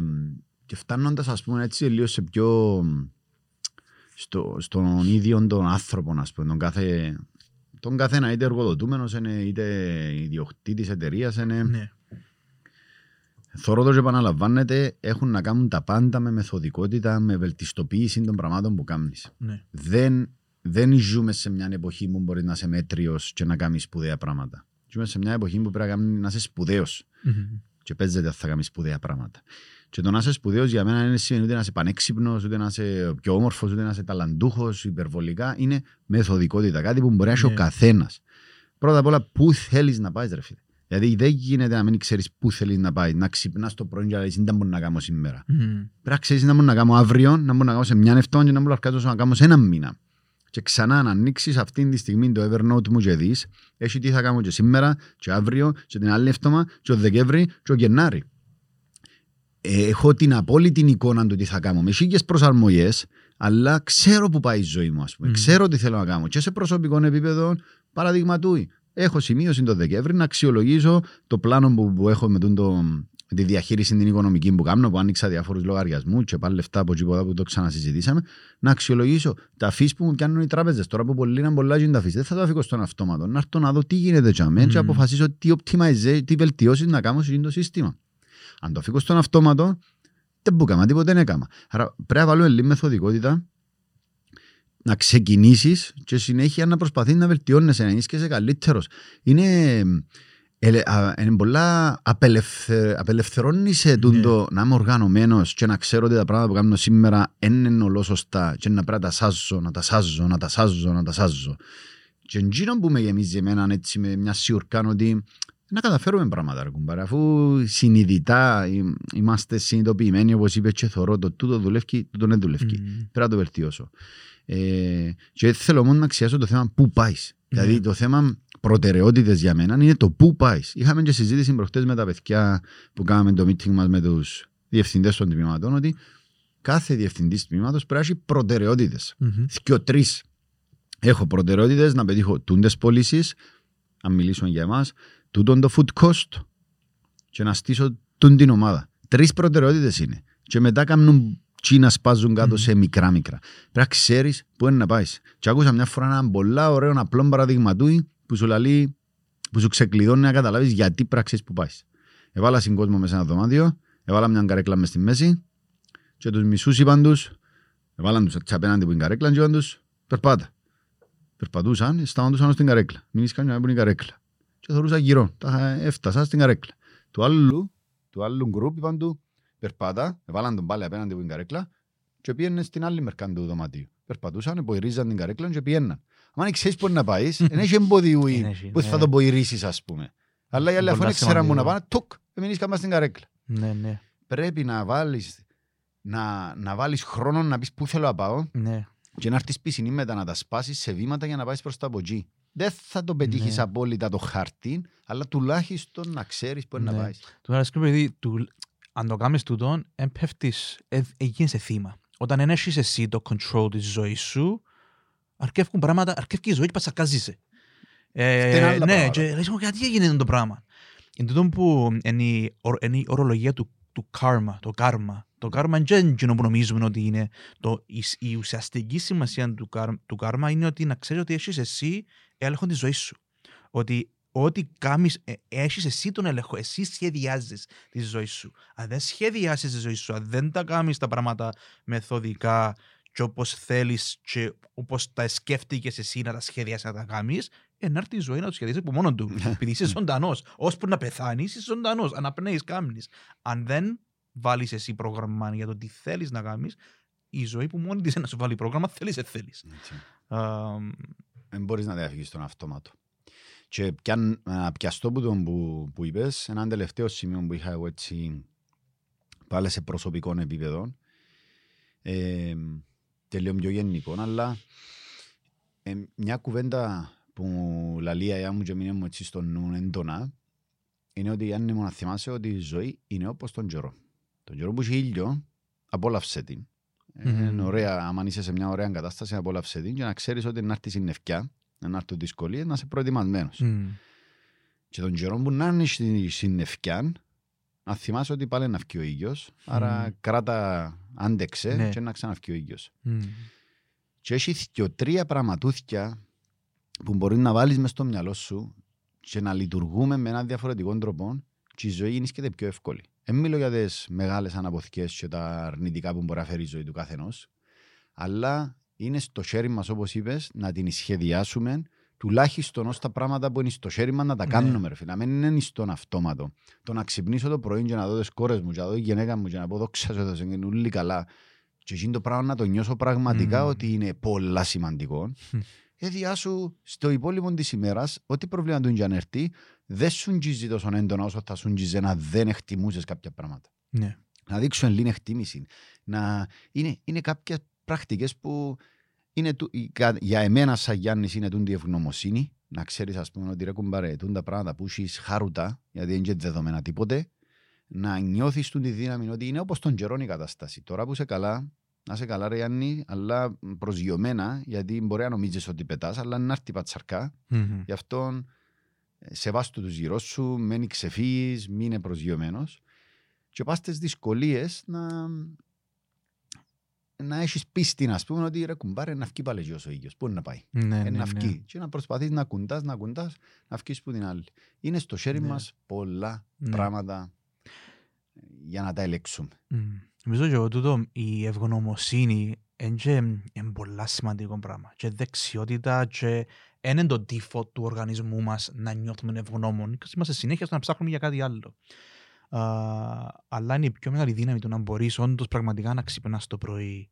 και φτάνοντας ας πούμε έτσι λίγο σε πιο στο, στον ίδιο τον άνθρωπο ας πούμε, τον κάθε, τον καθένα είτε εργοδοτούμενος είναι είτε ιδιοκτήτης εταιρείας είναι Ναι. Θωρώ το και επαναλαμβάνεται, έχουν να κάνουν τα πάντα με μεθοδικότητα, με βελτιστοποίηση των πραγμάτων που κάνεις. ναι. Δεν, δεν ζούμε σε μια εποχή που μπορεί να είσαι μέτριος και να κάνεις σπουδαία πράγματα. Ζούμε σε μια εποχή που πρέπει να, κάνεις- να είσαι σπουδαίος Μμμ. και παίζεται ότι θα κάνεις σπουδαία πράγματα. Και το να είσαι σπουδαίος για μένα δεν σημαίνει ούτε να είσαι πανέξυπνος, ούτε να είσαι πιο όμορφος, ούτε να είσαι ταλαντούχος, υπερβολικά. Είναι μεθοδικότητα, κάτι που μπορεί να έχει ο Ναι. καθένας. Πρώτα απ' όλα, πού θέλεις να πάεις, ρε φίλε. Γιατί δεν γίνεται να μην ξέρεις πού θέλεις να πάεις. Να ξυπνάς το πρωί και να λες, δεν μπορώ να κάνω σήμερα. Μμμ. Πρέπει να ξέρεις να μπορώ να κάνω αύριο, να μπορώ να κάνω σε μια νευτό και να μπορώ να να κάνω σε ένα μήνα. Και ξανά να ανοίξεις αυτή τη στιγμή το Evernote μου και δεις, έχει τι θα κάνω και σήμερα, και αύριο, και την άλλη εβδομάδα, και ο Δεκέμβρη, και ο Γενάρη. Ε, έχω την απόλυτη εικόνα του τι θα κάνω. Με χίλιες προσαρμογές, αλλά ξέρω που πάει η ζωή μου, ας πούμε. Μμμ. Ξέρω τι θέλω να κάνω. Και σε προσωπικό επίπεδο, παραδείγμα του, έχω σημείωση το Δεκέμβρη να αξιολογήσω το πλάνο που, που έχω με τον το με τη διαχείριση την οικονομική που κάνω, που άνοιξα διάφορους λογαριασμούς και πάλι λεφτά από τίποτα που το ξανασυζητήσαμε, να αξιολογήσω τα fees που μου πιάνουν οι τράπεζες. Τώρα που πολλοί είναι πολλά γίνουν τα fees, δεν θα το αφήσω στον αυτόματο. Να έρθω να δω τι γίνεται τσαμέ mm. και Μμμ. αποφασίσω τι optimize, τι βελτιώσεις να κάνω σε αυτό το σύστημα. Αν το αφήσω στον αυτόματο, δεν μπούκαμα, τίποτα δεν έκαμα. Άρα πρέπει να βάλουμε λίγη μεθοδικότητα να ξεκινήσεις και συνέχεια να προσπαθείς να βελτιώνεσαι, να είσαι καλύτερος. Είναι, ελε- α- είναι πολλά απελευθε, απελευθερώνει σε Ναι. τούτο να είμαι οργανωμένος και να ξέρω ότι τα πράγματα που κάνω σήμερα δεν είναι όλο σωστά και να πρέπει να τα σάζω, να τα σάζω, να τα σάζω, να τα σάζω. Και εκείνο που με γεμίζει εμένα έτσι με μια σιουρκάν ότι να καταφέρουμε πράγματα ρε κουμπάρε, αφού συνειδητά ε, είμαστε συνειδητοποιημένοι όπως είπες και θωρώ το τούτο δουλεύει, τούτο δεν δουλεύει. Μμμ. Πρέπει να το βελτιώσω. Ε, και θέλω μόνο να αξιάσω το θέμα πού πάεις. Δηλαδή Ναι. το θέμα προτεραιότητες για μένα είναι το πού πάεις. Είχαμε και συζήτηση προχτές με τα παιδιά που κάναμε το meeting μας με τους διευθυντές των τμήματων ότι κάθε διευθυντής τμήματος πρέπει να έχει προτεραιότητες. Μμμ. Και τρει. Έχω προτεραιότητες να πετύχω τούντες πωλήσεις, αν μιλήσουμε για εμάς, τούτον το food cost και να στήσω τούν την ομάδα. Τρεις προτεραιότητες είναι. Και μετά κάνουν τσι να σπάζουν κάτω Μμμ. σε μικρά-μικρά. Πρέπει να ξέρεις πού είναι να πάεις. Και άκουσα μια φορά έναν πολλά ωραίο απλό παραδειγματούι που σου λαλεί, που σου ξεκλειδώνει να καταλάβεις γιατί πράξει που πάεις. Έβαλα συγκόσμο μέσα σε ένα δωμάτιο, έβαλα μια καρέκλα μες στη μέση και τους μισούς είπαν τους, έβαλαν τους απέναντι που είναι η καρέκλα και είπαν τους, περπάτα. Περπατούσαν, σταματούσαν στην καρέκλα. Μην είσαι κανένα που είναι η καρέκλα. Και θεωρούσα γύρω. Τα έφτασα στην καρέκλα. Του άλλου, του άλλου γκρουπ είπαν του, περπάτα, έβαλαν τον πάλι απέναντι που είναι η καρέκλα και πήγαινε στην άλλη μερκά του δωματίου. Περπατούσαν, ποηρίζαν την καρέκλα και πήγαιναν. Αν ξέρεις πού να πάεις, δεν έχει εμπόδιο Δεν έχει, που θα ναι. τον ποηρήσεις ας πούμε. Αλλά οι άλλοι αφού Πολλά δεν ξέραν που να σημαντικό. πάνε, τουκ, εμείς κάμε στην καρέκλα. Ναι, ναι. Πρέπει να βάλεις, να, να βάλεις χρόνο να πεις πού θέλω να πάω ναι. και να έρθεις πισινή μετά να τα σπάσεις σε βήματα για να πάεις προς τα από εκεί. Δεν θα το πετύχεις Ναι. απόλυτα το χαρτί, αλλά τουλάχιστον να ξέρεις πού είναι να Ναι. πάεις. Του αρέσει επειδή του, αν το κάνεις τούτον, εν πέφτεις, ε, ε, γίνεσαι θύμα. Όταν δεν έχεις εσύ το control της ζωής σου, αρκεύκουν πράγματα, αρκεύκει η ζωή και πασακάζεσαι. Ε, Φταίνε άλλα ναι, πράγματα. και λες μου γιατί έγινε το πράγμα. Είναι τούτο που είναι η, ορ- είναι η ορολογία του, του karma, το karma. Το karma είναι και εκείνο που νομίζουμε ότι είναι. Το, η, η ουσιαστική σημασία του, καρ- του karma είναι ότι να ξέρεις ότι έχεις εσύ έλεγχο της ζωής σου. Ότι ό,τι κάνεις, ε, έχεις εσύ τον έλεγχο, εσύ σχεδιάζεις τη ζωή σου. Αν δεν σχεδιάσεις τη ζωή σου, αν δεν τα κάνεις τα πράγματα μεθοδικά και όπως θέλεις και όπως τα σκέφτηκες εσύ να τα σχεδιάσεις να τα κάνεις, ε, να έρθει η ζωή να το σχεδιάσεις από μόνο του. Επειδή είσαι ζωντανός. Ώσπου να πεθάνεις, είσαι ζωντανός. Αναπνέεις, κάνεις. Αν δεν βάλεις εσύ πρόγραμμα για το τι θέλεις να κάνεις, η ζωή που μόνη της είναι να σου βάλει πρόγραμμα, θέλεις, δεν θέλεις. Έτσι. Αμ, δεν μπορείς να διαφύγεις τον αυτόματο. Και πιαν, να πιαστώ που, τον που, που είπες, έναν τελευταίο σημείο που είχα εγώ έτσι πάλι σε προσωπικό επίπεδο, ε, τελείω πιο γενικό, αλλά ε, μια κουβέντα που λαλεί η αγιά μου και μείνε μου έτσι στο νου έντονα, είναι ότι αν ήμουν να θυμάσαι ότι η ζωή είναι όπως τον καιρό. Τον καιρό που έχει ήλιο, απόλαυσε την. Ε, Μμμ. Είναι ωραία, άμα είσαι σε μια ωραία κατάσταση, απόλαυσε την και να ξέρεις ότι να έρθεις στην ευκιά, να έρθουν δυσκολίες, να είσαι προετοιμασμένος. μμ, Και τον καιρό που να είναι στην, στην ευκιά, να θυμάσαι ότι πάλι να βγει ο ήλιος, άρα Μμμ. κράτα, άντεξε Ναι. και να ξαναβγεί ο ήλιος. μμ. Και έχει και τρία πραγματούθια που μπορείς να βάλεις μες στο μυαλό σου και να λειτουργούμε με έναν διαφορετικό τρόπο και η ζωή είναι πιο εύκολη. Δεν μιλώ για τις μεγάλες αναποθηκές και τα αρνητικά που μπορεί να φέρει η ζωή του καθενός, αλλά είναι στο χέρι μας, όπως είπες, να την σχεδιάσουμε τουλάχιστον ως τα πράγματα που είναι στο χέρι μας να τα Ναι. κάνουμε. Ρε, φίλε. να μην είναι στον αυτόματο. Το να ξυπνήσω το πρωί και να δω τις κόρες μου και να δω τη γυναίκα μου και να πω δόξα σου έδωσε και όλοι καλά και εκείνο το πράγμα να το νιώσω πραγματικά Μμμ. ότι είναι πολλά σημαντικό. Μμ. Ε, σου στο υπόλοιπο της ημέρας, ό,τι πρόβλημα του είναι και αν έρθει, δεν σου αγγίζει τόσο έντονα όσο θα σου αγγίζει να δεν εκτιμούσες κάποια πράγματα. Ναι. Να δείξουν λίγη εκτίμηση. Να... Είναι, είναι κάποιες πρακτικές που είναι του... η- κα- για εμένα, σαν Γιάννης, είναι τούτη η ευγνωμοσύνη. Να ξέρεις, ας πούμε, ότι ρε κουμπάρε, τούν τα πράγματα που έχεις χάруτα, γιατί δεν είναι δεδομένα τίποτε, να νιώθεις τη δύναμη ότι είναι όπως τον καιρό η κατάσταση. Τώρα που είσαι καλά, να είσαι καλά, ρε Γιάννη, αλλά προσγειωμένα, γιατί μπορεί να νομίζεις ότι πετάς, αλλά να έρθει πατσαρκά. Μμμ. Γι' αυτό ε, σεβάστο τους γύρω σου, μένει ξεφύγεις, μην είναι προσγειωμένος. και πας στις δυσκολίες να, να έχεις πίστη, να πούμε, ότι ρε κουμπάρε να βγει πάλι γιος ο ήλιος. Πού είναι να πάει; Ναι, Ε, ναι, να ναι. βγει. Και να προσπαθείς να κουντάς, να κουντάς, να βγεις που την άλλη. Είναι στο χέρι Ναι. μας πολλά Ναι. πράγματα για να τα ελέγξουμε. Μμ. Νομίζω και εγώ τούτο η ευγνωμοσύνη είναι πολλά σημαντικό πράγμα. Και δεξιότητα και είναι το default του οργανισμού μας να νιώθουμε ευγνώμων. Γιατί Είμαστε συνέχεια στο να ψάχνουμε για κάτι άλλο. Α, αλλά είναι η πιο μεγάλη δύναμη του να μπορείς όντως πραγματικά να ξυπνάς το πρωί.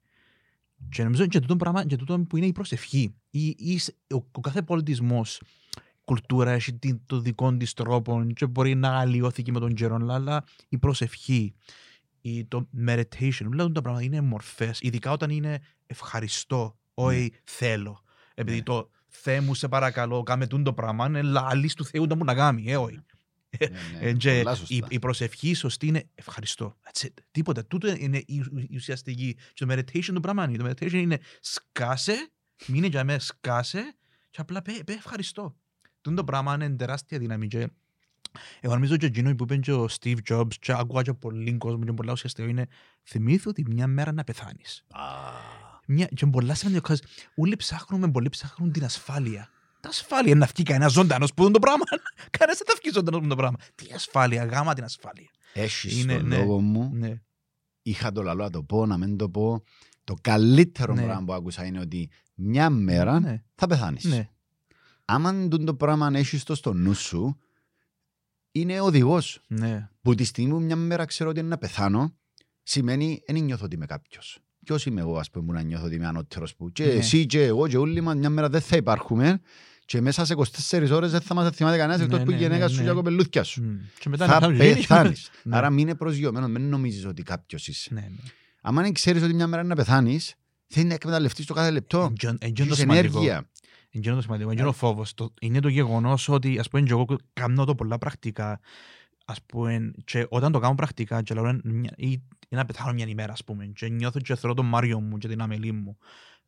Και νομίζω και τούτο πράγμα και τούτο που είναι η προσευχή. Η, η, ο, ο κάθε πολιτισμός κουλτούρα έχει τι- το δικό της τρόπο και μπορεί να αλλοιώθηκε με τον καιρό, αλλά η προσευχή, η, το meditation, όλα τα πράγματα είναι μορφές, ειδικά όταν είναι ευχαριστώ, όχι θέλω. Επειδή Ναι. το Θεέ μου σε παρακαλώ, κάμε τούν το πράγμα, είναι λαλής του Θεού να μου να κάνει, ε, όχι. Ναι, ναι, Ε, και πολλά σωστά. η, η προσευχή σωστή είναι ευχαριστώ. That's it. Τίποτα. Τούτο είναι η, η ουσιαστική. Και το meditation το πράγμα είναι. Το meditation είναι σκάσε, μείνε για μένα σκάσε και απλά πέ, πέ ευχαριστώ. Τούτο το πράγμα είναι τεράστια δύναμη. Και εγώ νομίζω και εκείνο που είπε και ο Steve Jobs και άκουγα και πολύ κόσμο και πολλά ουσιαστικό είναι θυμήθω ότι μια μέρα να πεθάνεις. Α, Μια, και πολλά σημαντικό, because όλοι ψάχνουμε, πολλοί ψάχνουν την ασφάλεια. Τα ασφάλεια είναι να βγει κανένας ζωντανός που είναι το πράγμα. Κανένας δεν θα βγει ζωντανός που είναι το πράγμα. Τι ασφάλεια, γάμα την ασφάλεια. Έχεις Είναι, τον ναι. λόγο μου. Ναι. Είχα το λαλό να το πω, να μην το πω. Το καλύτερο Ναι. πράγμα που άκουσα είναι ότι μια μέρα Ναι. θα πεθάνεις. Ναι. Άμα τούτο το πράγμα έχεις το στο νου σου, είναι οδηγός. Ναι. Που τη στιγμή που μια μέρα ξέρω ότι είναι να πεθάνω, σημαίνει δεν νιώθω ότι είμαι κάποιος. Ποιος είμαι εγώ, ας πούμε, που να νιώθω ότι είμαι ανώτερος που. Και Ναι. εσύ και εγώ και όλοι μας μια μέρα δεν θα υπάρχουμε και μέσα σε 24 ώρες δεν θα μας θυμάται κανένας Ναι, εκτό που η ναι, γυναίκα ναι, σου ναι. και τα κοπελούθια σου. Μμ. Και μετά Θα να πεθάνεις. πεθάνεις. Ναι. Άρα μην είναι προσγειωμένος, μην νομίζεις ότι κάποιος είσαι. Ναι, ναι. Αν δεν ξέρεις ότι μια μέρα είναι να πεθάνεις, θέλει να εκμεταλλευτείς το κάθε λεπτό. Εντζον- εντζον το Έχεις σημαντικό. ενέργεια. Είναι το σημαντικό, είναι ο φόβος. Το, είναι το γεγονός ότι, ας πούμε, και εγώ κάνω το πολλά πρακτικά, ας πούμε, και όταν το κάνω πρακτικά και λέω μια- ή ή να πεθάνω μια ημέρα, ας πούμε, και νιώθω και θεωρώ τον Μάριο μου και την Αμελή μου,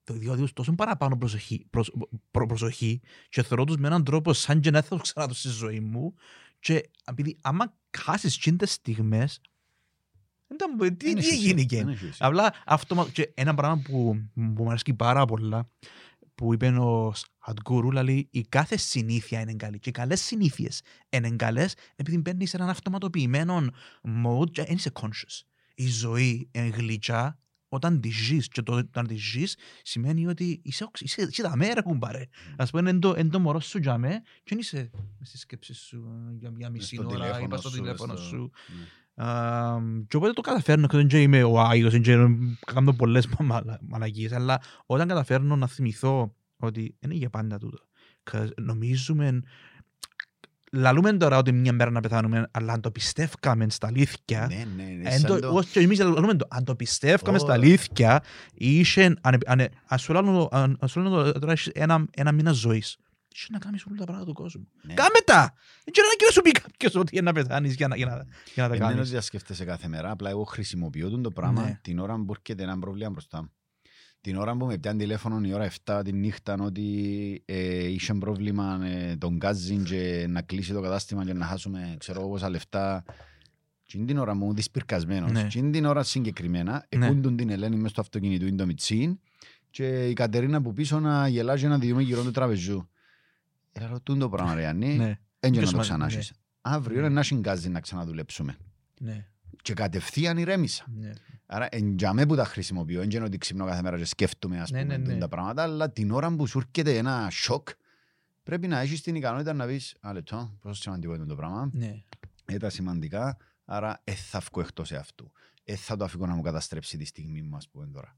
το διότι τόσο παραπάνω προσοχή, προς, προ, προσοχή και θεωρώ τους με έναν τρόπο σαν και να θα τους ξαναδώ στη ζωή μου και επειδή άμα χάσεις τσίντες στιγμές, δεν τα- τι, Δεν τι έχεις έγινε εσύ, και. δεν έχεις εσύ. Απλά αυτό και ένα πράγμα που, που μου αρέσει πάρα πολλά που είπε ο Αντγκούρου, λέει η κάθε συνήθεια είναι καλή και οι καλές συνήθειες είναι καλές επειδή μπαίνεις σε έναν αυτοματοποιημένο mode και δεν είσαι conscious. Η ζωή είναι γλυκιά όταν τη ζεις και το όταν τη ζεις σημαίνει ότι είσαι, οξ- είσαι, είσαι τα μέρα κουμπάρε. Ας πούμε είναι το, είναι το μωρό σου για με και δεν είσαι μες στη σκέψη σου ε, για μια μισή στο ώρα ή τηλέφωνο πας στο σου, τηλέφωνο στο- σου. Ναι. Α, και οπότε το καταφέρνω και δεν είμαι ο Άγιος, δεν ξέρω, κάνω πολλές μαλα- μαλακίες, αλλά όταν καταφέρνω να θυμηθώ ότι είναι για πάντα τούτο. 'Cause νομίζουμε, λαλούμε τώρα ότι μια μέρα να πεθάνουμε, αλλά αν το πιστεύκαμε στα αλήθεια, Ναι, ναι, ναι. Εν σαν το- το- όχι, και εμείς λαλούμε το, αν το πιστεύκαμε στα Ω. αλήθεια, είχε, αν, αν, ας σου λέω αν- ας σου λέω τώρα έχεις ένα, ένα μήνα ζωής. Είχε να κάνεις όλα τα πράγματα του κόσμου. Ναι. Κάμε τα! Δεν ξέρω να σου πει κάποιος ότι είναι να πεθάνεις για να, για να, για να τα Δεν είναι κάνεις. ότι τα σκέφτεσαι κάθε μέρα, απλά εγώ χρησιμοποιώ τον το πράγμα Ναι. την ώρα που έρχεται ένα πρόβλημα μπροστά μου. Την ώρα που με πιάνει τηλέφωνο η ώρα 7 τη νύχτα ότι ε, είχε πρόβλημα ε, τον γκάζιν και να κλείσει το κατάστημα και να χάσουμε ξέρω εγώ πόσα λεφτά. Και είναι την ώρα μου δυσπυρκασμένος. Ναι. Και είναι την ώρα συγκεκριμένα Ναι. εκούντουν την Ελένη μες στο αυτοκίνητο είναι το Μιτσίν και η Κατερίνα που πίσω να γελάζει και να δούμε γύρω του τραπεζού. Έλα ρωτούν το πράγμα ρε Γιάννη, Ναι, δεν Πιο να το σημαντικό, ξανάσεις. Αύριο Ναι. είναι να συγκάζει να ξαναδουλέψουμε. Ναι, Και κατευθείαν ηρέμησα. ναι. Άρα, εντιαμέ που τα χρησιμοποιώ, δεν είναι ότι ξυπνώ κάθε μέρα και σκέφτομαι ας Ναι, πούμε, ναι, ναι. τούν τα πράγματα, αλλά την ώρα που σου έρχεται ένα σοκ, πρέπει να έχεις την ικανότητα να πεις «Α, λεπτό, πόσο σημαντικό είναι το πράγμα, ναι. είναι τα σημαντικά, άρα δεν θα βγω εκτός αυτού. Δεν θα το αφήσω να μου καταστρέψει τη στιγμή μου, ας πούμε τώρα.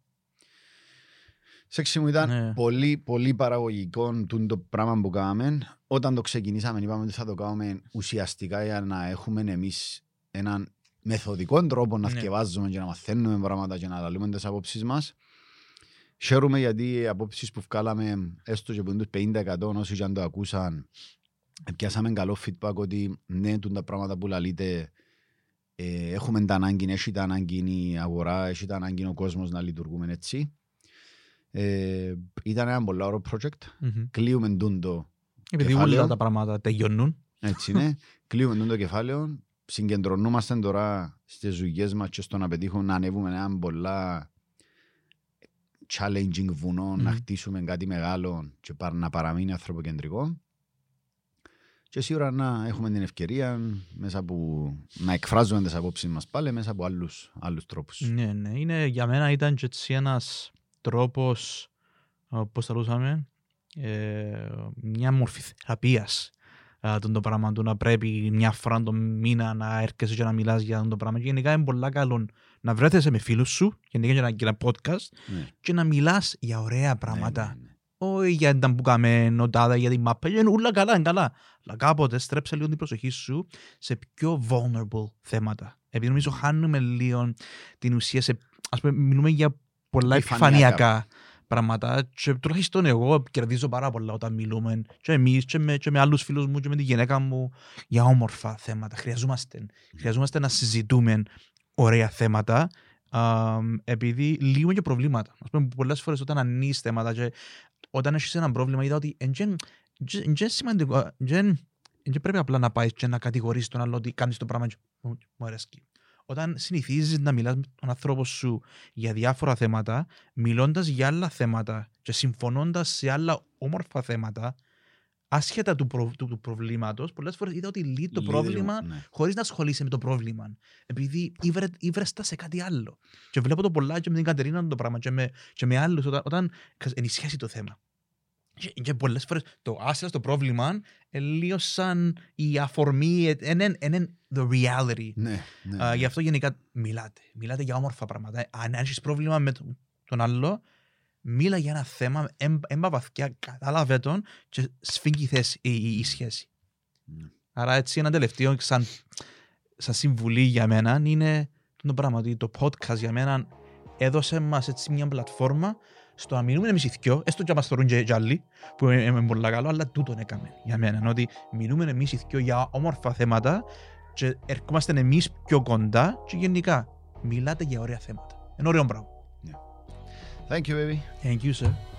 Σεξι μου ήταν Ναι. πολύ, πολύ παραγωγικό τούν το πράγμα που κάναμε. Όταν το ξεκινήσαμε, είπαμε ότι θα το κάνουμε ουσιαστικά για να έχουμε εμείς έναν μεθοδικό τρόπο να Ναι. θκευάζουμε και να μαθαίνουμε πράγματα και να λαλούμε τις απόψεις μας. Χαίρομαι γιατί οι απόψεις που βγάλαμε, έστω και που είναι τους 50% όσοι και αν το ακούσαν, πιάσαμε καλό feedback ότι ναι, τούν τα πράγματα που λαλείτε ε, έχουμε τα ανάγκη, έχει τα ανάγκη η αγορά, έχει τα ανάγκη ο κόσμος να λειτουργούμε έτσι. Ε, ήταν ένα πολύ ωραίο project. Μμμ. Κλείουμε τούν το Επειδή Κεφάλαιο. όλα τα πράγματα τελειώνουν. έτσι είναι. Κλείουμε τούν το κεφάλαιο. Συγκεντρωνόμαστε τώρα στις δουλειές μας και στο να πετύχουμε να ανέβουμε έναν πολλά challenging βουνό, να Μμμ. χτίσουμε κάτι μεγάλο και παρα- να παραμείνει ανθρωποκεντρικό. Και σίγουρα να έχουμε την ευκαιρία μέσα από, να εκφράζουμε τις απόψεις μας πάλι μέσα από άλλους, άλλους τρόπους. Ναι, ναι. Είναι, για μένα ήταν και έτσι ένας τρόπος, α, πώς θα λούσαμε, ε, μια μορφή θεραπείας α, τον το πράγμα του να πρέπει μια φορά το μήνα να έρχεσαι και να μιλάς για τον το πράγμα. Και γενικά είναι πολλά καλό να βρέθεσαι με φίλους σου, γενικά για ένα, για ένα podcast, Ναι. και να μιλάς για ωραία πράγματα. Ναι, ναι, ναι. Όχι για τα που κάμε νοτάδα, για την μάπα, είναι όλα καλά, είναι καλά. Αλλά κάποτε στρέψε λίγο την προσοχή σου σε πιο vulnerable θέματα. Επειδή νομίζω χάνουμε λίγο την ουσία σε, ας πούμε, μιλούμε για πολλά Επιφανειακά. Επιφανειακά πράγματα και τουλάχιστον εγώ κερδίζω πάρα πολλά όταν μιλούμε και εμείς και με, και με άλλους φίλους μου και με τη γυναίκα μου για όμορφα θέματα. Χρειαζόμαστε, χρειαζόμαστε να συζητούμε ωραία θέματα α, επειδή λύγουν και προβλήματα. Ας πούμε, πολλές φορές όταν ανοίγεις θέματα και όταν έχεις ένα πρόβλημα είδα ότι εν τζεν- τζεν- εν τζεν σημαντικό, εν τζεν- εν τζεν πρέπει απλά να πάεις και να κατηγορήσεις τον άλλο ότι κάνεις το πράγμα και μου μου αρέσκει. Όταν συνηθίζεις να μιλάς με τον άνθρωπο σου για διάφορα θέματα, μιλώντας για άλλα θέματα και συμφωνώντας σε άλλα όμορφα θέματα, άσχετα του, προ, του, του προβλήματος, πολλές φορές είδα ότι λύει το Λύει, πρόβλημα ναι. χωρίς να ασχολείσαι με το πρόβλημα. Επειδή ήβρε, ήβρεστα σε κάτι άλλο. Και βλέπω το πολλά και με την Κατερίνα το πράγμα και με, και με άλλους όταν, όταν ξέρεις, ενισχύσει το θέμα. Και, και πολλές φορές το άσυλα στο πρόβλημα ε, λίγο σαν η αφορμή, είναι the reality. Ναι, ναι, Α, ναι. γι' αυτό γενικά μιλάτε. Μιλάτε για όμορφα πράγματα. Αν έχεις πρόβλημα με τον, τον άλλο, μίλα για ένα θέμα, εμ- έμπα βαθιά, κατάλαβε τον και σφίγγει η, θέση, η, η- η σχέση. Ναι. Άρα έτσι ένα τελευταίο σαν, σαν συμβουλή για μένα είναι το πράγμα ότι το podcast για μένα έδωσε μας έτσι μια πλατφόρμα στο να μιλούμε εμείς οι δυο, έστω και μας θεωρούν και και άλλοι, που είναι είναι πολύ καλό, αλλά τούτον έκαμε για μένα. Ότι μιλούμε εμείς οι δυο για όμορφα θέματα και ερχόμαστε εμείς πιο κοντά και γενικά μιλάτε για ωραία θέματα. Είναι ωραίο πράγμα. Thank you, baby. Thank you, sir.